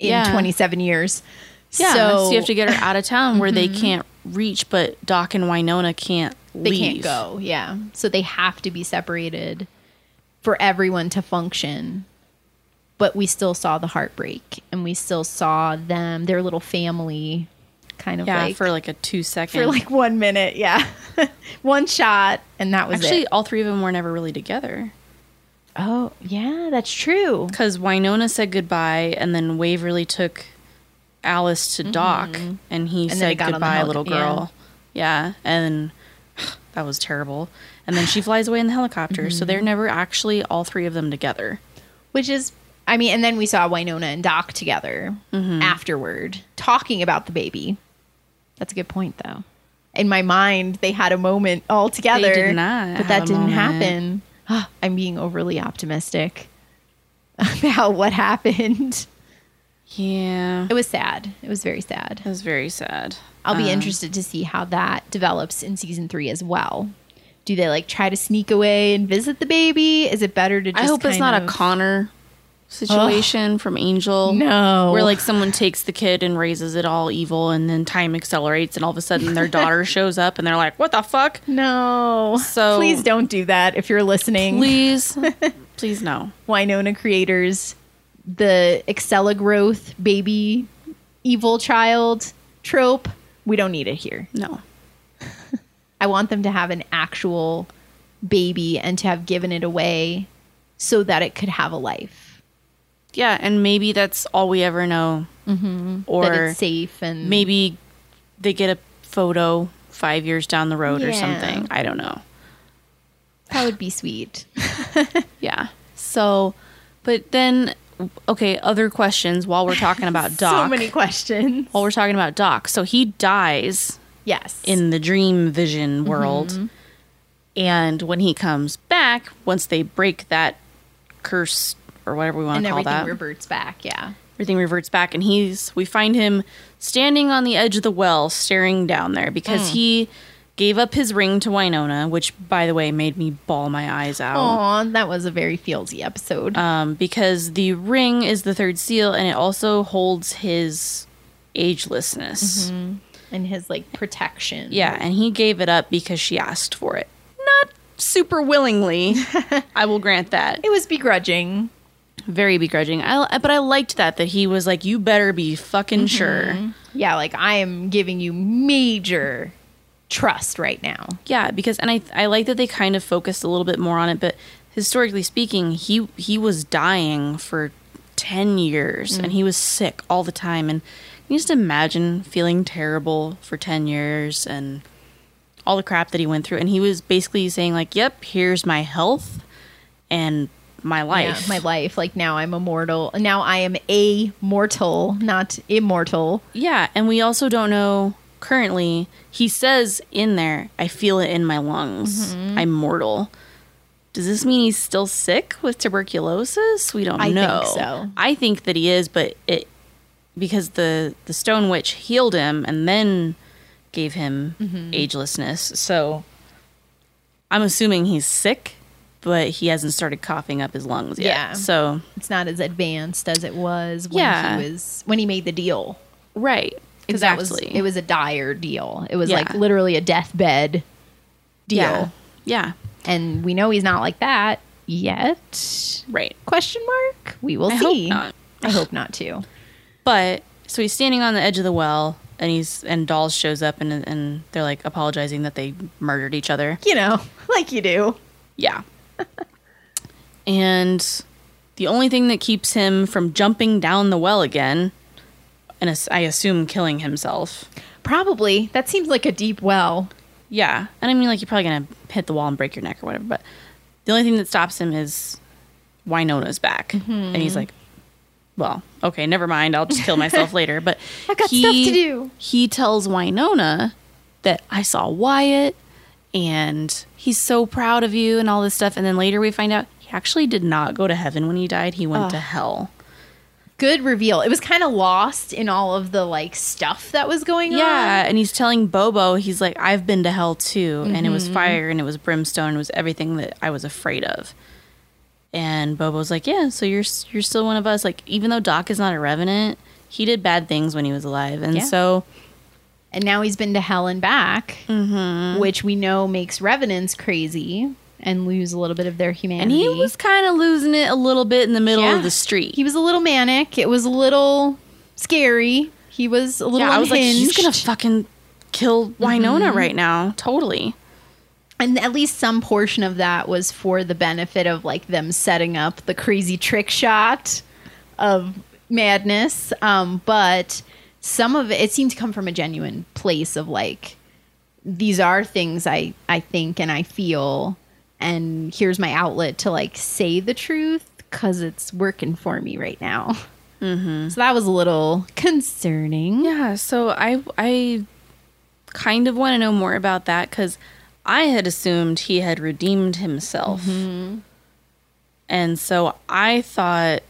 in Yeah. 27 years. Yeah, so, so, you have to get her out of town where they (laughs) mm-hmm. can't reach, but Doc and Wynonna can't they leave. can't go. Yeah. So they have to be separated for everyone to function. But we still saw the heartbreak and we still saw them, their little family kind of Yeah, like for like a two second. for like one minute. Yeah, (laughs) one shot, and that was Actually, it. all three of them were never really together. Oh, yeah, that's true. Because Wynonna said goodbye, and then Waverly took Alice to Doc, and he Mm-hmm. they said goodbye, heli- little girl. Yeah. and (sighs) that was terrible. And then she (sighs) flies away in the helicopter, so Mm-hmm. they're never actually all three of them together. Which is, I mean, and then we saw Wynonna and Doc together Mm-hmm. afterward talking about the baby. That's a good point, though. In my mind, they had a moment all together. did not but that didn't moment. happen. I'm being overly optimistic (laughs) about what happened. Yeah, It was sad. It was very sad. it was very sad. I'll be Um, interested to see how that develops in season three as well. Do they like try to sneak away and visit the baby? Is it better to just I hope it's not of- a Connor situation from Angel. No. Where like someone takes the kid and raises it all evil and then time accelerates and all of a sudden their daughter (laughs) shows up and they're like, What the fuck? No. So- please don't do that if you're listening. Please (laughs) please no. Wynonna creators, the Excella growth baby evil child trope. We don't need it here. No. (laughs) I want them to have an actual baby and to have given it away so that it could have a life. Yeah, and maybe that's all we ever know. Mm-hmm. Or that it's safe and maybe they get a photo five years down the road or something. I don't know. that would be sweet. (laughs) Yeah. So, but then, okay, other questions while we're talking about (laughs) Doc. So many questions. While we're talking about Doc. So he dies Yes. in the dream vision world. Mm-hmm. And when he comes back, once they break that curse or whatever we want and to call that. everything reverts back. Yeah. everything reverts back. And he's, we find him standing on the edge of the well, staring down there because Mm. he gave up his ring to Wynonna, which, by the way, made me bawl my eyes out. Aw, that was a very feelsy episode. Um, because the ring is the third seal and it also holds his agelessness. and his like protection. Yeah, and he gave it up because she asked for it. Not super willingly. (laughs) I will grant that. It was begrudging. Very begrudging. I but I liked that that he was like you better be fucking mm-hmm. sure. Yeah, like I am giving you major trust right now. Yeah, because and I I like that they kind of focused a little bit more on it, but historically speaking, he he was dying for 10 years and he mm-hmm. was sick all the time and you just imagine feeling terrible for 10 years and all the crap that he went through and he was basically saying like, "Yep, here's my health and my life." Yeah, my life. Like now I'm immortal. Now I am a mortal, not immortal. Yeah, and we also don't know currently. He says in there, I feel it in my lungs. Mm-hmm. I'm mortal. Does this mean he's still sick with tuberculosis? We don't I think know. so. I think that he is, but it because the the stone witch healed him and then gave him Mm-hmm. agelessness. So I'm assuming he's sick, but he hasn't started coughing up his lungs yet. Yeah. So It's not as advanced as it was when Yeah. he was when he made the deal. right, 'Cause that exactly. was it was a dire deal. It was Yeah. like literally a deathbed deal. yeah, yeah, And we know he's not like that yet. right. Question mark? We will I hope see. not. I hope not too. But so he's standing on the edge of the well, and he's and Dolls shows up, and and they're like apologizing that they murdered each other. You know, (laughs) like you do. Yeah. And the only thing that keeps him from jumping down the well again, and I assume killing himself. Probably. That seems like a deep well. Yeah, and I mean like you're probably gonna hit the wall and break your neck or whatever. But the only thing that stops him is Wynonna's back, and he's mm-hmm. like, "Well, okay, never mind. I'll just kill myself (laughs) later." But I've got stuff to do. He tells Wynonna that I saw Wyatt, and he's so proud of you, and all this stuff. And then later we find out he actually did not go to heaven when he died. He went to hell. Good reveal. It was kind of lost in all of the like stuff that was going on. Yeah, and he's telling Bobo, he's like, I've been to hell too, and it was Mm-hmm. fire, and it was brimstone, it was everything that I was afraid of. And Bobo's like, yeah, so you're you're still one of us. Like, even though Doc is not a revenant, he did bad things when he was alive, and Yeah. so And now he's been to hell and back, Mm-hmm. which we know makes revenants crazy and lose a little bit of their humanity. and he was kind of losing it a little bit in the middle Yeah. of the street. he was a little manic. It was a little scary. He was a little Yeah, I was like, he's gonna fucking kill Wynonna right now. Totally. and at least some portion of that was for the benefit of like them setting up the crazy trick shot of madness um but some of it it seemed to come from a genuine place of like these are things i i think and i feel and here's my outlet to like say the truth because it's working for me right now mm-hmm. so that was a little concerning Yeah, so I I kind of want to know more about that because I had assumed he had redeemed himself, and so I thought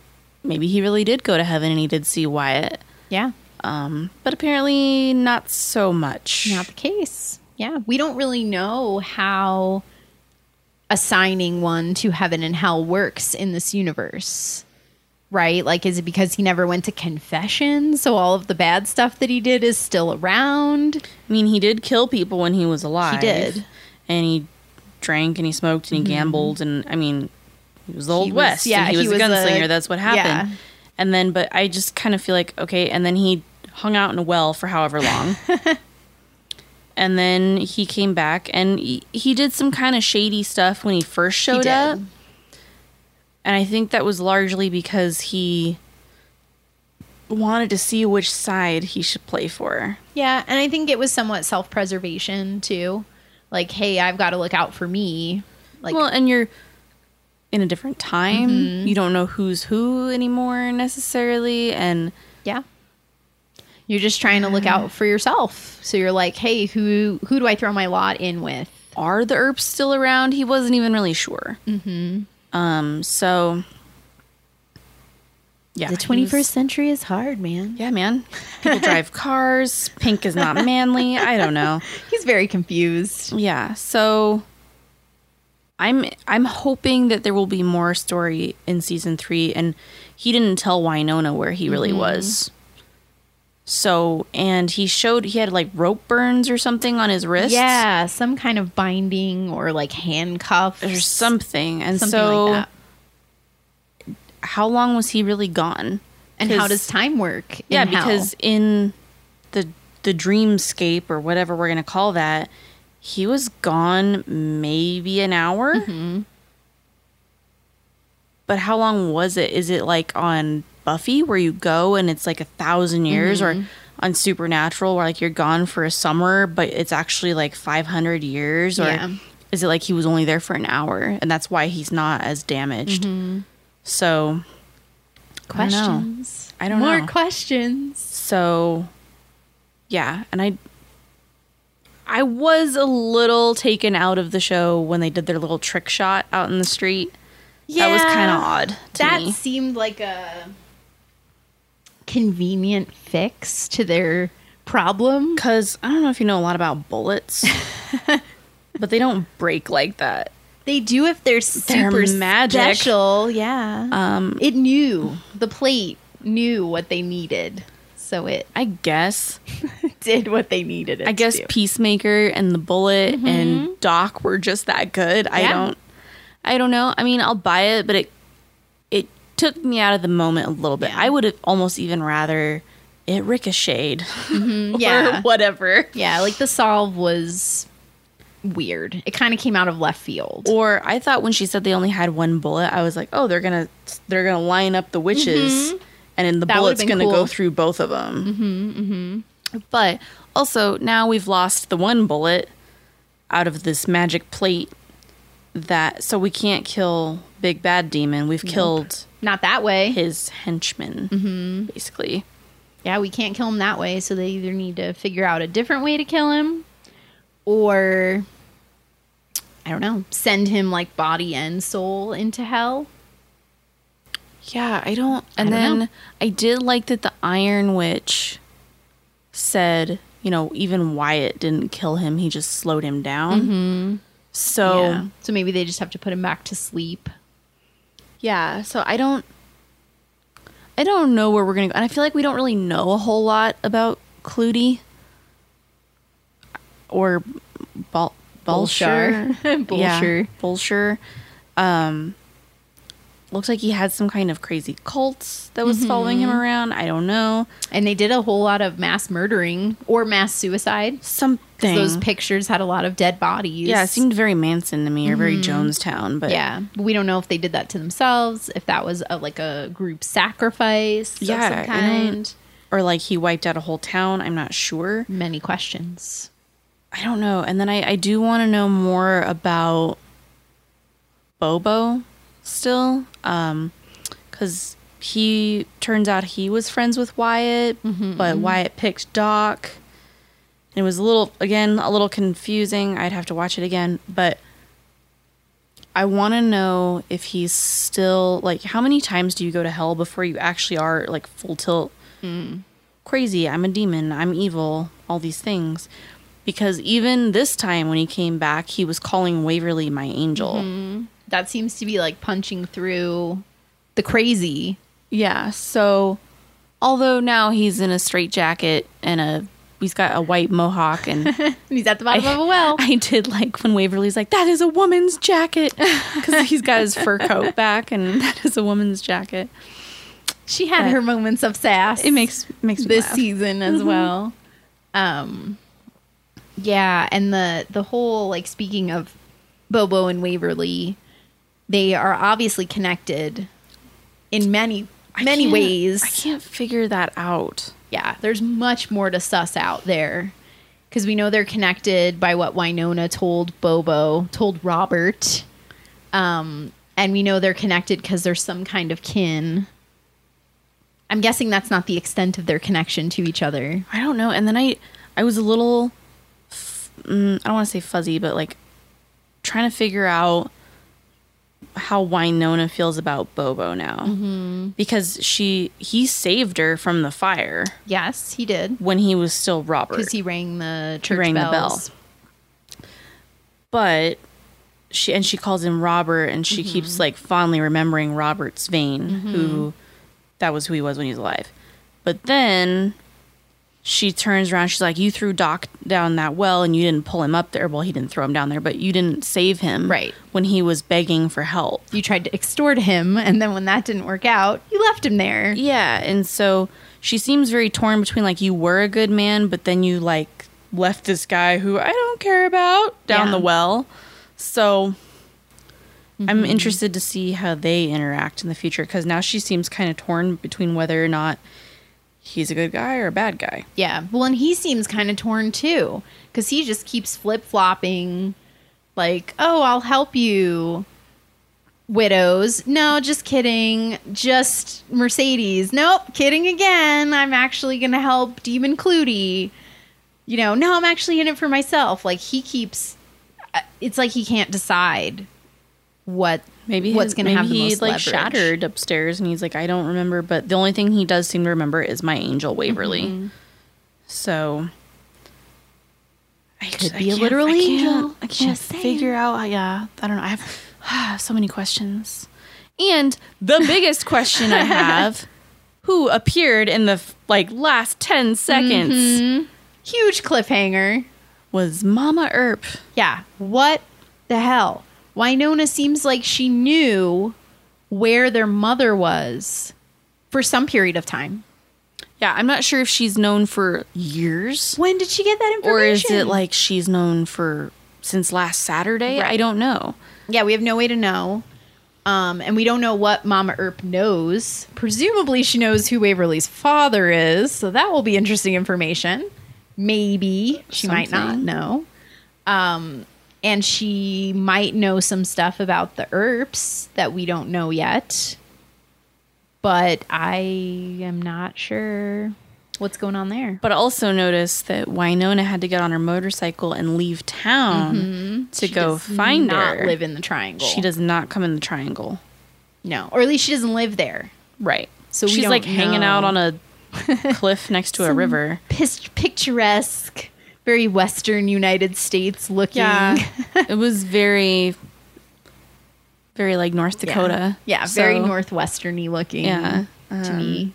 maybe he really did go to heaven and he did see Wyatt, yeah um, but apparently not so much. not the case. Yeah, we don't really know how assigning one to heaven and hell works in this universe. Right? Like is it because he never went to confession, so all of the bad stuff that he did is still around? I mean, he did kill people when he was alive. He did. and he drank and he smoked and he mm-hmm. gambled and I mean, he was the old was- west. yeah, he was he a was a- gunslinger. That's what happened. yeah. And then, but I just kind of feel like okay. And then he hung out in a well for however long. (laughs) and then he came back and he, he did some kind of shady stuff when he first showed did. up. And I think that was largely because he wanted to see which side he should play for. Yeah, and I think it was somewhat self-preservation too. Like, hey, I've got to look out for me. Like well, and you're in a different time. Mm-hmm. You don't know who's who anymore necessarily, and Yeah. You're just trying to look out for yourself. So you're like, hey, who who do I throw my lot in with? are the Earps still around? He wasn't even really sure. Mm-hmm. Um. So. Yeah, The 21st was- century is hard, man. Yeah, man. People drive (laughs) cars. Pink is not manly. I don't know. (laughs) He's very confused. Yeah. So. I'm I'm hoping that there will be more story in season three, and he didn't tell Wynonna where he really was. So, and he showed he had like rope burns or something on his wrist. Yeah, some kind of binding or like handcuffs or something. And something so, like that. how long was he really gone? And how does time work? yeah? Because in the the dreamscape or whatever we're gonna call that, he was gone maybe an hour. Mm-hmm. But how long was it? Is it like on Buffy where you go and it's like a thousand years, Mm-hmm. or on Supernatural where like you're gone for a summer, but it's actually like five hundred years, or Yeah. is it like he was only there for an hour and that's why he's not as damaged? Mm-hmm. So questions. I don't know. I don't More know. questions. So yeah, and I I was a little taken out of the show when they did their little trick shot out in the street. Yeah, That was kind of odd to That me. seemed like a convenient fix to their problem. Cuz I don't know if you know a lot about bullets, (laughs) but they don't break like that. They do if they're They're super magic. special. Yeah. Um it knew the plate knew what they needed, so it I guess (laughs) did what they needed. It I guess. Peacemaker and the Bullet and Doc were just that good. I don't I don't know. I mean, I'll buy it, but it took me out of the moment a little bit. Yeah. I would have almost even rather it ricocheted mm-hmm. (laughs) or yeah. whatever. Yeah, like the solve was weird. It kind of came out of left field. Or I thought when she said they only had one bullet, I was like, "Oh, they're going to they're going to line up the witches mm-hmm. and then the That bullet's going to go through both of them." Mm-hmm, but also, now we've lost the one bullet out of this magic plate that so we can't kill Big Bad Demon. We've killed Not that way. his henchmen, basically. Yeah, we can't kill him that way, so they either need to figure out a different way to kill him or I don't know, send him like body and soul into hell. Yeah, I don't. And don't then know. I did like that the Iron Witch said, you know, even Wyatt didn't kill him; he just slowed him down. Mm-hmm. So yeah. So maybe they just have to put him back to sleep. Yeah, so I don't I don't know where we're gonna go. And I feel like we don't really know a whole lot about Clootie. Or Bul- Bulshar. Bulshar. (laughs) Yeah. Um looks like he had some kind of crazy cult that was following him mm-hmm. around. I don't know. And they did a whole lot of mass murdering or mass suicide. Something. Those pictures had a lot of dead bodies. yeah, it seemed very Manson to me or very mm-hmm. Jonestown, but Yeah, but we don't know if they did that to themselves, if that was a, like a group sacrifice Yeah, of some kind. or like he wiped out a whole town. I'm not sure. Many questions. I don't know. And then I, I do want to know more about Bobo still. Um, because he turns out he was friends with Wyatt, but Wyatt picked Doc. It was a little, again, a little confusing. I'd have to watch it again, but I want to know if he's still like, how many times do you go to hell before you actually are like full tilt Mm. crazy? I'm a demon. I'm evil. All these things. Because even this time when he came back, he was calling Waverly my angel. That seems to be like punching through the crazy. Yeah. So, although now he's in a straight jacket and a he's got a white mohawk and (laughs) He's at the bottom of a well. I did like when Waverly's like that is a woman's jacket because (laughs) he's got his fur coat back and (laughs) that is a woman's jacket. She had But- her moments of sass. It makes makes this laugh. season as well. Um, yeah, and the the whole like speaking of Bobo and Waverly, they are obviously connected in many I many ways. I can't figure that out. Yeah, there's much more to suss out there because we know they're connected by what Wynonna told Bobo, told Robert, um, and we know they're connected because there's some kind of kin. I'm guessing that's not the extent of their connection to each other. I don't know. And then I, I was a little, f- mm, I don't want to say fuzzy, but like trying to figure out how Wynonna feels about Bobo now, mm-hmm. because she he saved her from the fire. Yes, he did. When he was still Robert, because he rang the church rang the bells. but she and she calls him Robert, and she keeps like fondly remembering Robert Svane, who that was who he was when he was alive. But then she turns around, she's like, "You threw Doc down that well, and you didn't pull him up there. Well, he didn't throw him down there, but you didn't save him, Right. When he was begging for help." You tried to extort him, and then when that didn't work out, you left him there. Yeah, and so she seems very torn between like you were a good man, but then you like left this guy who I don't care about down Yeah. the well. So I'm mm-hmm. interested to see how they interact in the future because now she seems kind of torn between whether or not he's a good guy or a bad guy. Yeah. Well, and he seems kind of torn too because he just keeps flip flopping, like, "Oh, I'll help you." Widows. No, just kidding. Just Mercedes. Nope, kidding again. I'm actually going to help Demon Clootie. You know, no, I'm actually in it for myself. Like he keeps uh, it's like he can't decide what Maybe what's going to have the most he's like leverage. shattered upstairs and he's like I don't remember, but the only thing he does seem to remember is my angel Waverly. Mm-hmm. So I Could I be a can't- literal I can't- angel. I can't figure out. Yeah, I don't know. I have (sighs) so many questions, and the (laughs) biggest question I have: (laughs) Who appeared in the like last ten seconds Mm-hmm. Huge cliffhanger. was Mama Earp. Yeah. What the hell? Wynonna seems like she knew where their mother was for some period of time. Yeah, I'm not sure if she's known for years. When did she get that information? or is it like she's known for since last Saturday? I don't know. Yeah, we have no way to know. Um, and we don't know what Mama Earp knows. Presumably, she knows who Waverly's father is, so that will be interesting information. Maybe she might not know. Um, and she might know some stuff about the Earps that we don't know yet. But I am not sure what's going on there. But also notice that Wynonna had to get on her motorcycle and leave town mm-hmm. to She go does find not her. live in the triangle. She does not come in the triangle. no, or at least she doesn't live there. Right. So she's like hanging out on a cliff next to a (laughs) river. pis- picturesque, very Western United States looking. it was very, very like North Dakota. Yeah, very So- northwesterny looking. Yeah, to me.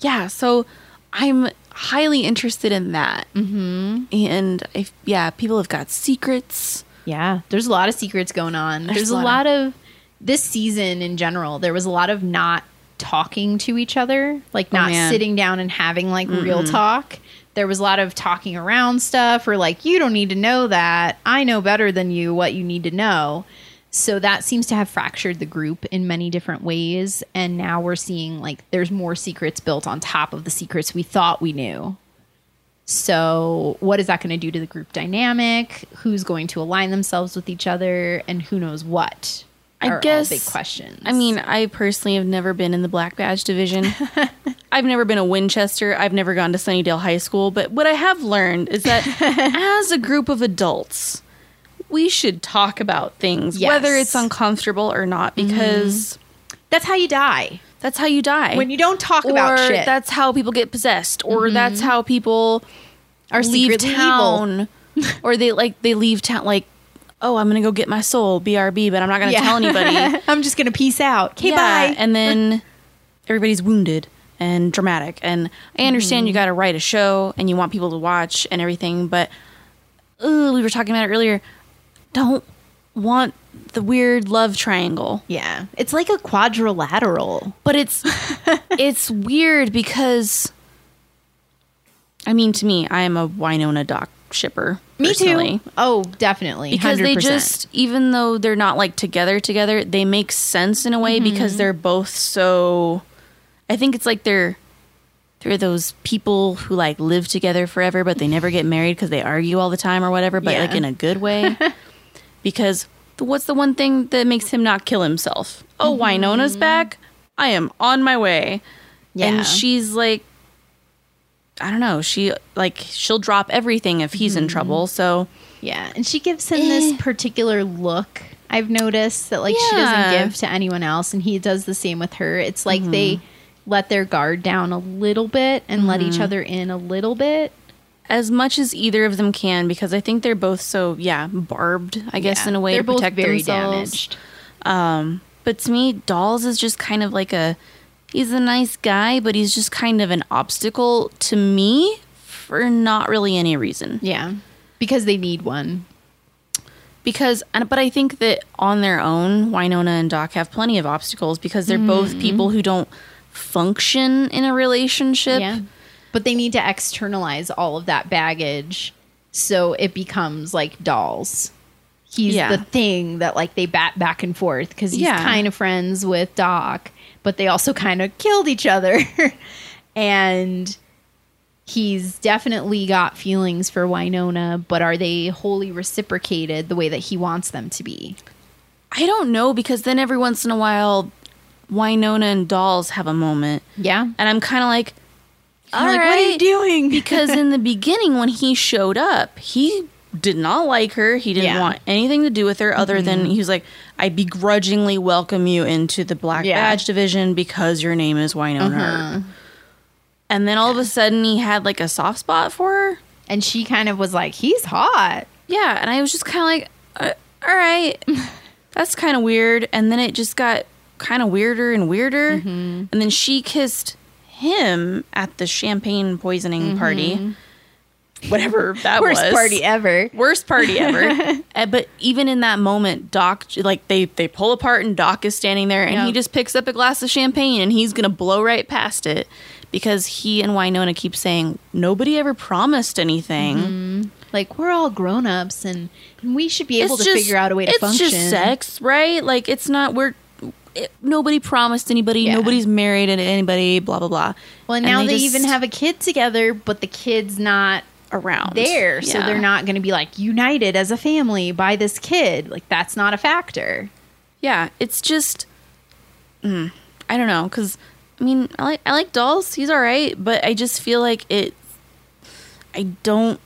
Yeah, so I'm highly interested in that. Mm-hmm. And if yeah, people have got secrets. Yeah, there's a lot of secrets going on. There's, There's a lot, lot of this season in general, there was a lot of not talking to each other, like not man. sitting down and having like real talk. There was a lot of talking around stuff or like, you don't need to know that. I know better than you what you need to know. So that seems to have fractured the group in many different ways. And now we're seeing like there's more secrets built on top of the secrets we thought we knew. So, what is that going to do to the group dynamic? Who's going to align themselves with each other? And who knows what? I guess- big questions. I mean, I personally have never been in the Black Badge division. (laughs) I've never been a Winchester. I've never gone to Sunnydale High School. But what I have learned is that (laughs) as a group of adults, we should talk about things, Yes. whether it's uncomfortable or not, because mm-hmm. that's how you die that's how you die. when you don't talk or about shit. that's how people get possessed, or mm-hmm. that's how people Are leave town, (laughs) or they like they leave town like. Oh, I'm gonna go get my soul, BRB, but I'm not gonna tell anybody. (laughs) I'm just gonna peace out. Okay, yeah, bye. and then everybody's wounded and dramatic. And I understand Mm-hmm. you got to write a show and you want people to watch and everything, but we were talking about it earlier. Don't want the weird love triangle, yeah, it's like a quadrilateral. but it's (laughs) it's weird because I mean, to me, I am a Wynonna Doc shipper. Me personally. too. Oh, definitely. because they 100%. just even though they're not like together together they make sense in a way mm-hmm. because they're both so i think it's like they're they're those people who like live together forever but they never get married because they argue all the time or whatever but like in a good way (laughs) because what's the one thing that makes him not kill himself oh wynonna's mm-hmm. back i am on my way Yeah. and she's like i don't know she like she'll drop everything if he's in trouble so Yeah, and she gives him this Eh. particular look. I've noticed that like she doesn't give to anyone else, and he does the same with her. It's like they let their guard down a little bit and let each other in a little bit. as much as either of them can because I think they're both so yeah barbed I guess Yeah, in a way they're to both protect very themselves. damaged. Um, but to me, Dolls is just kind of like a he's a nice guy, but he's just kind of an obstacle to me for not really any reason. Yeah, because they need one. Because but I think that on their own, Wynonna and Doc have plenty of obstacles because they're both mm-hmm. people who don't function in a relationship. Yeah, but they need to externalize all of that baggage, so it becomes like dolls. He's Yeah. the thing that like they bat back and forth because he's Yeah. kind of friends with Doc, but they also kind of killed each other, (laughs) and he's definitely got feelings for Wynonna, but are they wholly reciprocated the way that he wants them to be? I don't know because then every once in a while Wynonna and Dolls have a moment Yeah, and I'm kind of like all like, what are you doing? (laughs) because in the beginning when he showed up he did not like her he didn't Yeah. Mm-hmm. want anything to do with her other than he was like i begrudgingly welcome you into the black Yeah. badge division because your name is wynonna Uh-huh. And then all of a sudden he had like a soft spot for her and she kind of was like, he's hot. yeah and i was just kind of like uh, all right (laughs) that's kind of weird and then it just got kind of weirder and weirder Mm-hmm. and then she kissed him at the champagne poisoning party whatever (laughs) that Mm-hmm. Worst was party ever. worst party ever. Uh, (laughs) but even in that moment, Doc like they they pull apart and Doc is standing there and he just picks up a glass of champagne and he's gonna blow right past it because he and Wynonna keep saying nobody ever promised anything. like we're all grown-ups and, and we should be able to figure out a way to it's function just sex, right? Like it's not we're. It, nobody promised anybody. Yeah. Nobody's married to anybody. Blah blah blah. well and And now they, just even have a kid together but the kid's not around there so they're not going to be like united as a family by this kid like that's not a factor Yeah, it's just mm, I don't know because I mean I like I like dolls. He's all right, but I just feel like it. I don't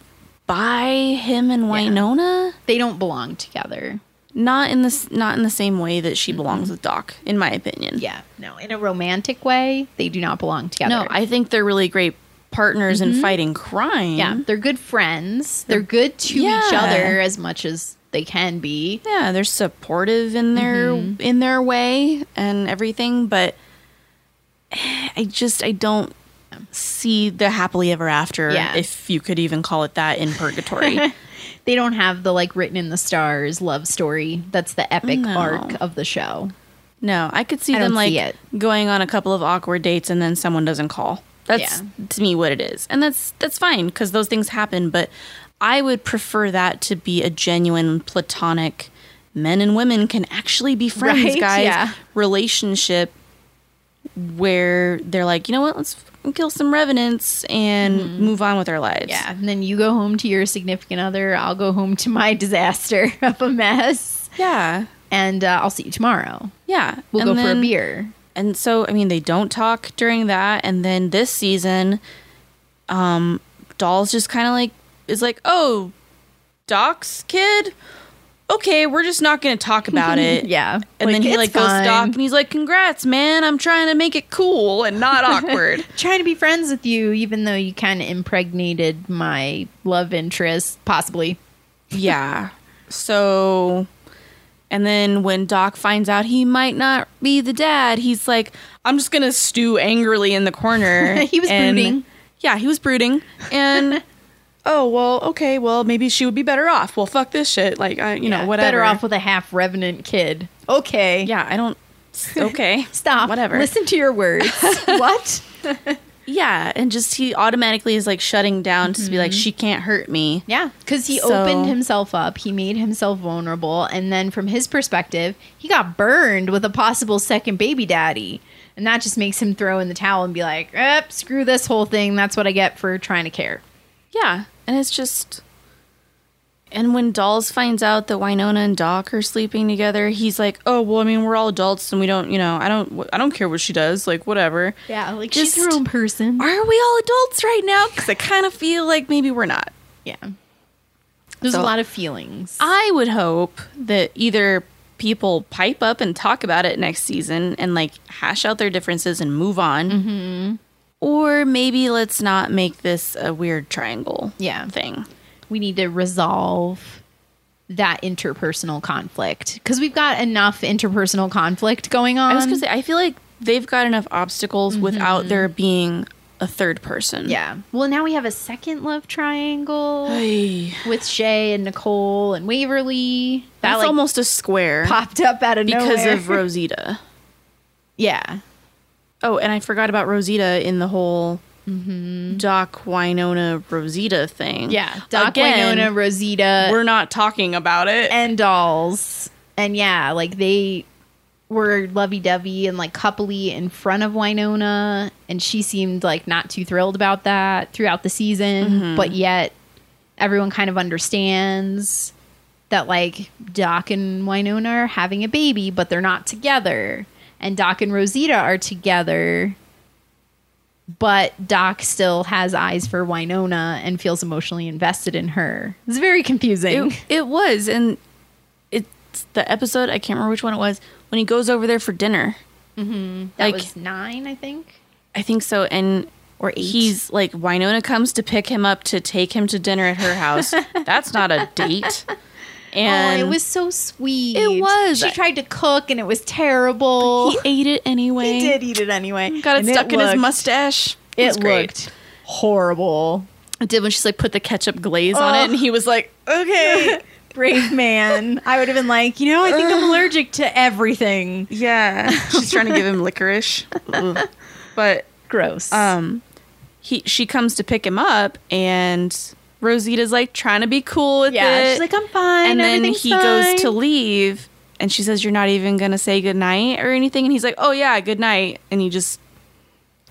buy him and Wynonna. they don't belong together Not in this. Not in the same way that she belongs with Doc, in my opinion. yeah no in a romantic way they do not belong together No, I think they're really great partners in mm-hmm. fighting crime. yeah they're good friends they're good to each other as much as they can be yeah, they're supportive in their mm-hmm. in their way and everything, but I just I don't see the happily ever after, Yeah. if you could even call it that, in purgatory. (laughs) they don't have the like written in the stars love story that's the epic No. arc of the show No, I could see I them like see going on a couple of awkward dates and then someone doesn't call. That's Yeah. to me what it is. And that's that's fine cuz those things happen, but I would prefer that to be a genuine platonic men and women can actually be friends, Right, guys. yeah. Relationship where they're like, "You know what? Let's kill some revenants and move on with our lives." Mm-hmm. Yeah, and then you go home to your significant other. I'll go home to my (laughs) disaster of a mess, Yeah. and uh, I'll see you tomorrow. Yeah. We'll And go for a beer. And so I mean they don't talk during that. And then this season um Dolls just kind of like is like oh Doc's kid? Okay we're just not going to talk about (laughs) it. Yeah, and then he like goes. Doc and he's like congrats man. I'm trying to make it cool and not (laughs) awkward. Trying to be friends with you, even though you kind of impregnated my love interest, possibly. yeah. So and then when Doc finds out he might not be the dad, he's like, I'm just gonna stew angrily in the corner. (laughs) He was And- brooding. Yeah, he was brooding. And (laughs) oh well, okay, well maybe she would be better off. Well, fuck this shit. Like I, you know, whatever. Better off with a half revenant kid. Okay. Yeah, I don't. Okay, (laughs) Stop. Whatever. Listen to your words. what? Yeah, and just he automatically is like shutting down to be Mm-hmm. like, she can't hurt me. Yeah, because he So- opened himself up. He made himself vulnerable. And then from his perspective, he got burned with a possible second baby daddy. And that just makes him throw in the towel and be like, eh, screw this whole thing. That's what I get for trying to care. Yeah, and it's just. And when Dolls finds out that Wynonna and Doc are sleeping together, he's like, "Oh well, I mean, we're all adults, and we don't, you know, I don't, I don't care what she does, like whatever." Yeah, like Just- she's her own person. Are we all adults right now? Because I kind of feel like maybe we're not. Yeah. There's So- a lot of feelings. I would hope that either people pipe up and talk about it next season and like hash out their differences and move on, Mm-hmm. or maybe let's not make this a weird triangle Yeah. thing. We need to resolve that interpersonal conflict because we've got enough interpersonal conflict going on. I was gonna say, I feel like they've got enough obstacles without there being a third person. Mm-hmm. yeah. Well, now we have a second love triangle with Shae and Nicole and Waverly. That That's like almost a square popped up out of because nowhere. of (laughs) Rosita. yeah. Oh, and I forgot about Rosita in the whole Mm-hmm. Doc Wynonna Rosita thing. Yeah. Doc Again, Wynonna, Rosita, We're not talking about it. and dolls. And yeah, like they were lovey dovey and like coupley in front of Wynonna. And she seemed like not too thrilled about that throughout the season. But yet everyone kind of understands that like Doc and Wynonna are having a baby, but they're not together. And Doc and Rosita are together. But Doc still has eyes for Wynonna and feels emotionally invested in her. It's very confusing. it, it was, and it's the episode. I can't remember which one it was when he goes over there for dinner. Mm-hmm. That Like- was nine, I think. I think so, and Or eight. he's like Wynonna comes to pick him up to take him to dinner at her house. (laughs) That's not a date. And oh, it was so sweet. It was. She tried to cook and it was terrible. he ate it anyway. He did eat it anyway. Got it And stuck in his mustache. It great. looked horrible. It did when she's like put the ketchup glaze on it, and he was like, "Okay, (laughs) Brave man. I would have been like, you know, I think I'm (laughs) allergic to everything. yeah." She's trying to give him licorice, (laughs) but Gross. um, he she comes to pick him up, and Rosita's like trying to be cool with yeah, it, she's like, I'm fine. and then he fine." goes to leave, and she says, "You're not even gonna say goodnight or anything," and he's like, "Oh yeah, good night," and he just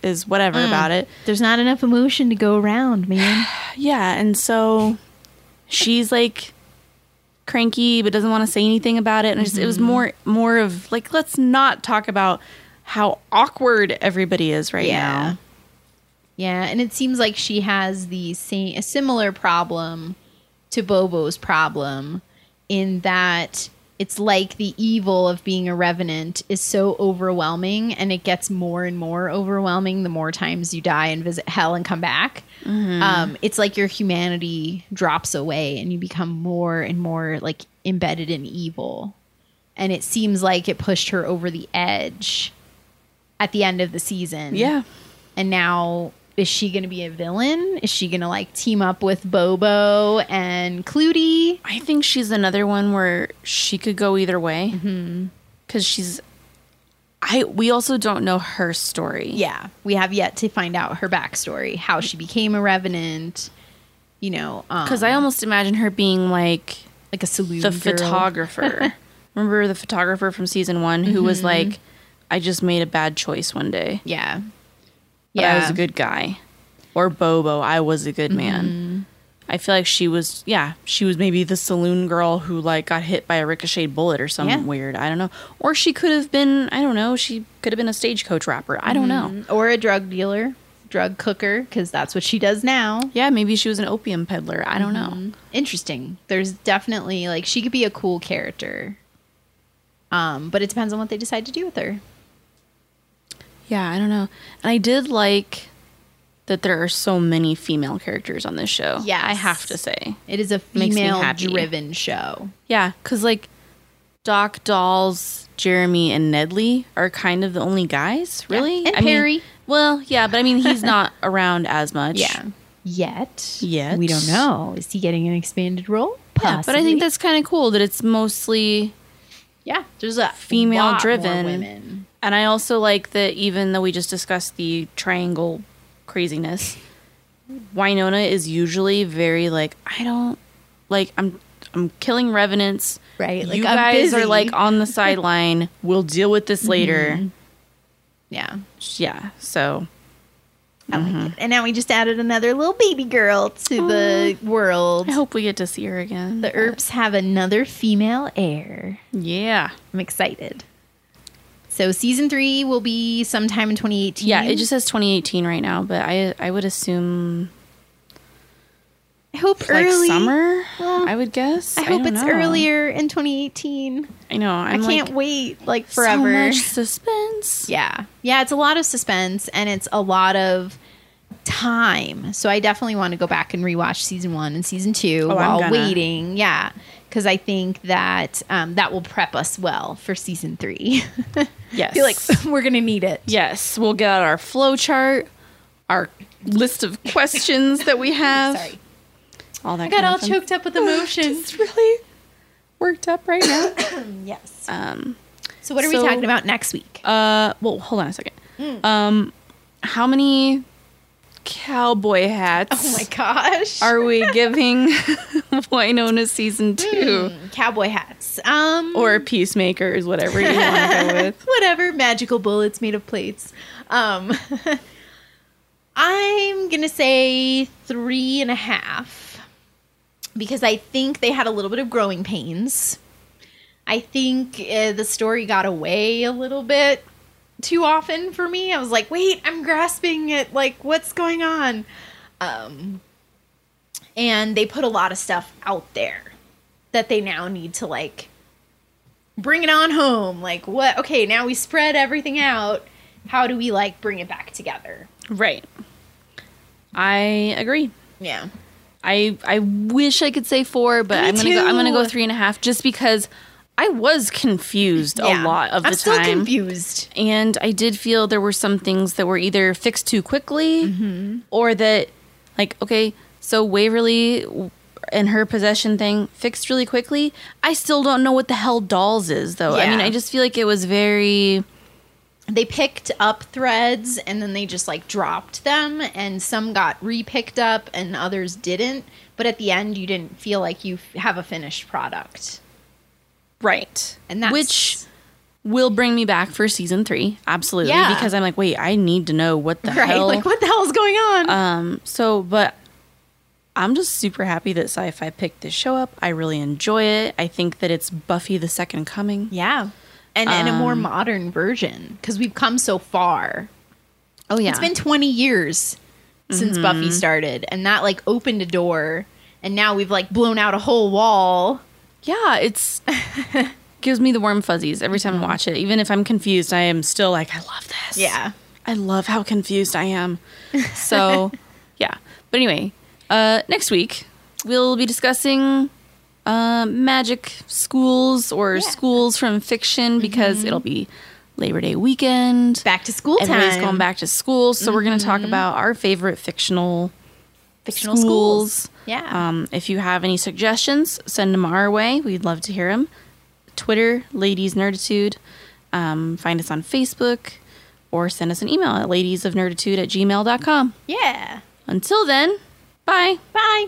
is whatever Mm. about it. There's not enough emotion to go around, man. (sighs) Yeah, and so she's like cranky but doesn't want to say anything about it and just, it was more more of like let's not talk about how awkward everybody is right now. Yeah, and it seems like she has the same a similar problem to Bobo's problem in that it's like the evil of being a revenant is so overwhelming and it gets more and more overwhelming the more times you die and visit hell and come back. Um, it's like your humanity drops away and you become more and more like embedded in evil. And it seems like it pushed her over the edge at the end of the season. Yeah. And now is she going to be a villain? Is she going to like team up with Bobo and Clootie? I think she's another one where she could go either way. Mm-hmm. Because she's I we also don't know her story. Yeah, we have yet to find out her backstory, how she became a revenant. You know, um, Because I almost imagine her being like like a saloon the girl. photographer. (laughs) Remember the photographer from season one who was mm-hmm. like, I just made a bad choice one day. Yeah, But I was a good guy. Or Bobo, I was a good man. Mm-hmm. I feel like she was, yeah, she was maybe the saloon girl who like got hit by a ricocheted bullet or some Yeah. weird. I don't know. Or she could have been, I don't know. She could have been a stagecoach rapper. I don't know. Mm-hmm. or a drug dealer, drug cooker, because that's what she does now. Yeah, maybe she was an opium peddler. I don't mm-hmm. know. Interesting. There's definitely like she could be a cool character. Um, but it depends on what they decide to do with her. Yeah, I don't know. And I did like that there are so many female characters on this show. Yeah, I have to say. It is a female driven show. Yeah, because like Doc, Dolls, Jeremy, and Nedley are kind of the only guys, really. and I mean- Perry. well, yeah, but I mean, he's not (laughs) around as much. Yeah. Yet. Yet. We don't know. Is he getting an expanded role? Yeah, but I think that's kind of cool that it's mostly. yeah, there's a Female driven. And I also like that even though we just discussed the triangle craziness, Wynonna is usually very like, I don't like, I'm. I'm killing revenants. Right, like, you I'm guys are like on the sideline. (laughs) We'll deal with this later. Yeah. Yeah. So I Mm-hmm. like it. And now we just added another little baby girl to the world. I hope we get to see her again. The Earps have another female heir. yeah. I'm excited. So season three will be sometime in 2018. Yeah, it just says 2018 right now, but I I would assume I hope like early summer. Well, I would guess. I hope don't it's know. earlier in 2018. I know. I'm I can't like, wait like So forever. much (laughs) suspense. Yeah. Yeah, it's a lot of suspense and it's a lot of time. So I definitely want to go back and rewatch season one and season two Oh, while waiting. Yeah. Because I think that um, that will prep us well for season three. Yes. (laughs) I feel like (laughs) we're going to need it. yes, we'll get out our flow chart, our list of questions that we (laughs) have. Sorry. All that I got all fun. choked up with emotions. It's really worked up right now. (coughs) yes. um So what are so- we talking about next week? uh well, hold on a second. Hmm. Um how many cowboy hats Oh my gosh. are we (laughs) giving (laughs) Wynonna season two? cowboy hats. Um Or peacemakers, whatever you want to go (laughs) with. whatever magical bullets made of plates um i'm gonna say three and a half because i think they had a little bit of growing pains i think uh, the story got away a little bit too often for me i was like wait i'm grasping at like what's going on um and they put a lot of stuff out there that they now need to like bring it on home. Like, what? Okay, now we spread everything out. How do we like bring it back together? Right. I agree. Yeah. I I wish I could say four, but Me I'm gonna go I'm gonna go three and a half just because I was confused a lot of the I'm still time. confused. And I did feel there were some things that were either fixed too quickly Mm-hmm. or that, like, okay, so Waverly and her possession thing fixed really quickly. I still don't know what the hell dolls is, though. I mean, I just feel like it was very. They picked up threads and then they just like dropped them, and some got repicked up and others didn't. But at the end, you didn't feel like you have a finished product, Right. and that's Which will bring me back for season three. Absolutely. Yeah. Because I'm like, wait, I need to know what the (laughs) right. hell. Like, what the hell is going on? Um, so, but I'm just super happy that Syfy picked this show up. I really enjoy it. I think that it's Buffy the Second Coming. yeah, and and a more Um, modern version because we've come so far. Oh, yeah. It's been 20 years since Mm-hmm. Buffy started, and that like opened a door, and now we've like blown out a whole wall. Yeah, it's. (laughs) gives me the warm fuzzies every Mm-hmm. time I watch it. Even if I'm confused, I am still like, I love this. Yeah. I love how confused I am. (laughs) So, yeah. But anyway, uh, next week we'll be discussing uh, magic schools or Yeah. Mm-hmm. schools from fiction because it'll be Labor Day weekend. Back to school time. Everybody's going back to school, so we're going to talk about our favorite fictional fictional schools. schools. Yeah. Um, if you have any suggestions, send them our way. We'd love to hear them. Twitter, Ladies Nerditude. Um, find us on Facebook or send us an email at ladiesofnerditude at gmail.com. Yeah. Until then, bye. Bye.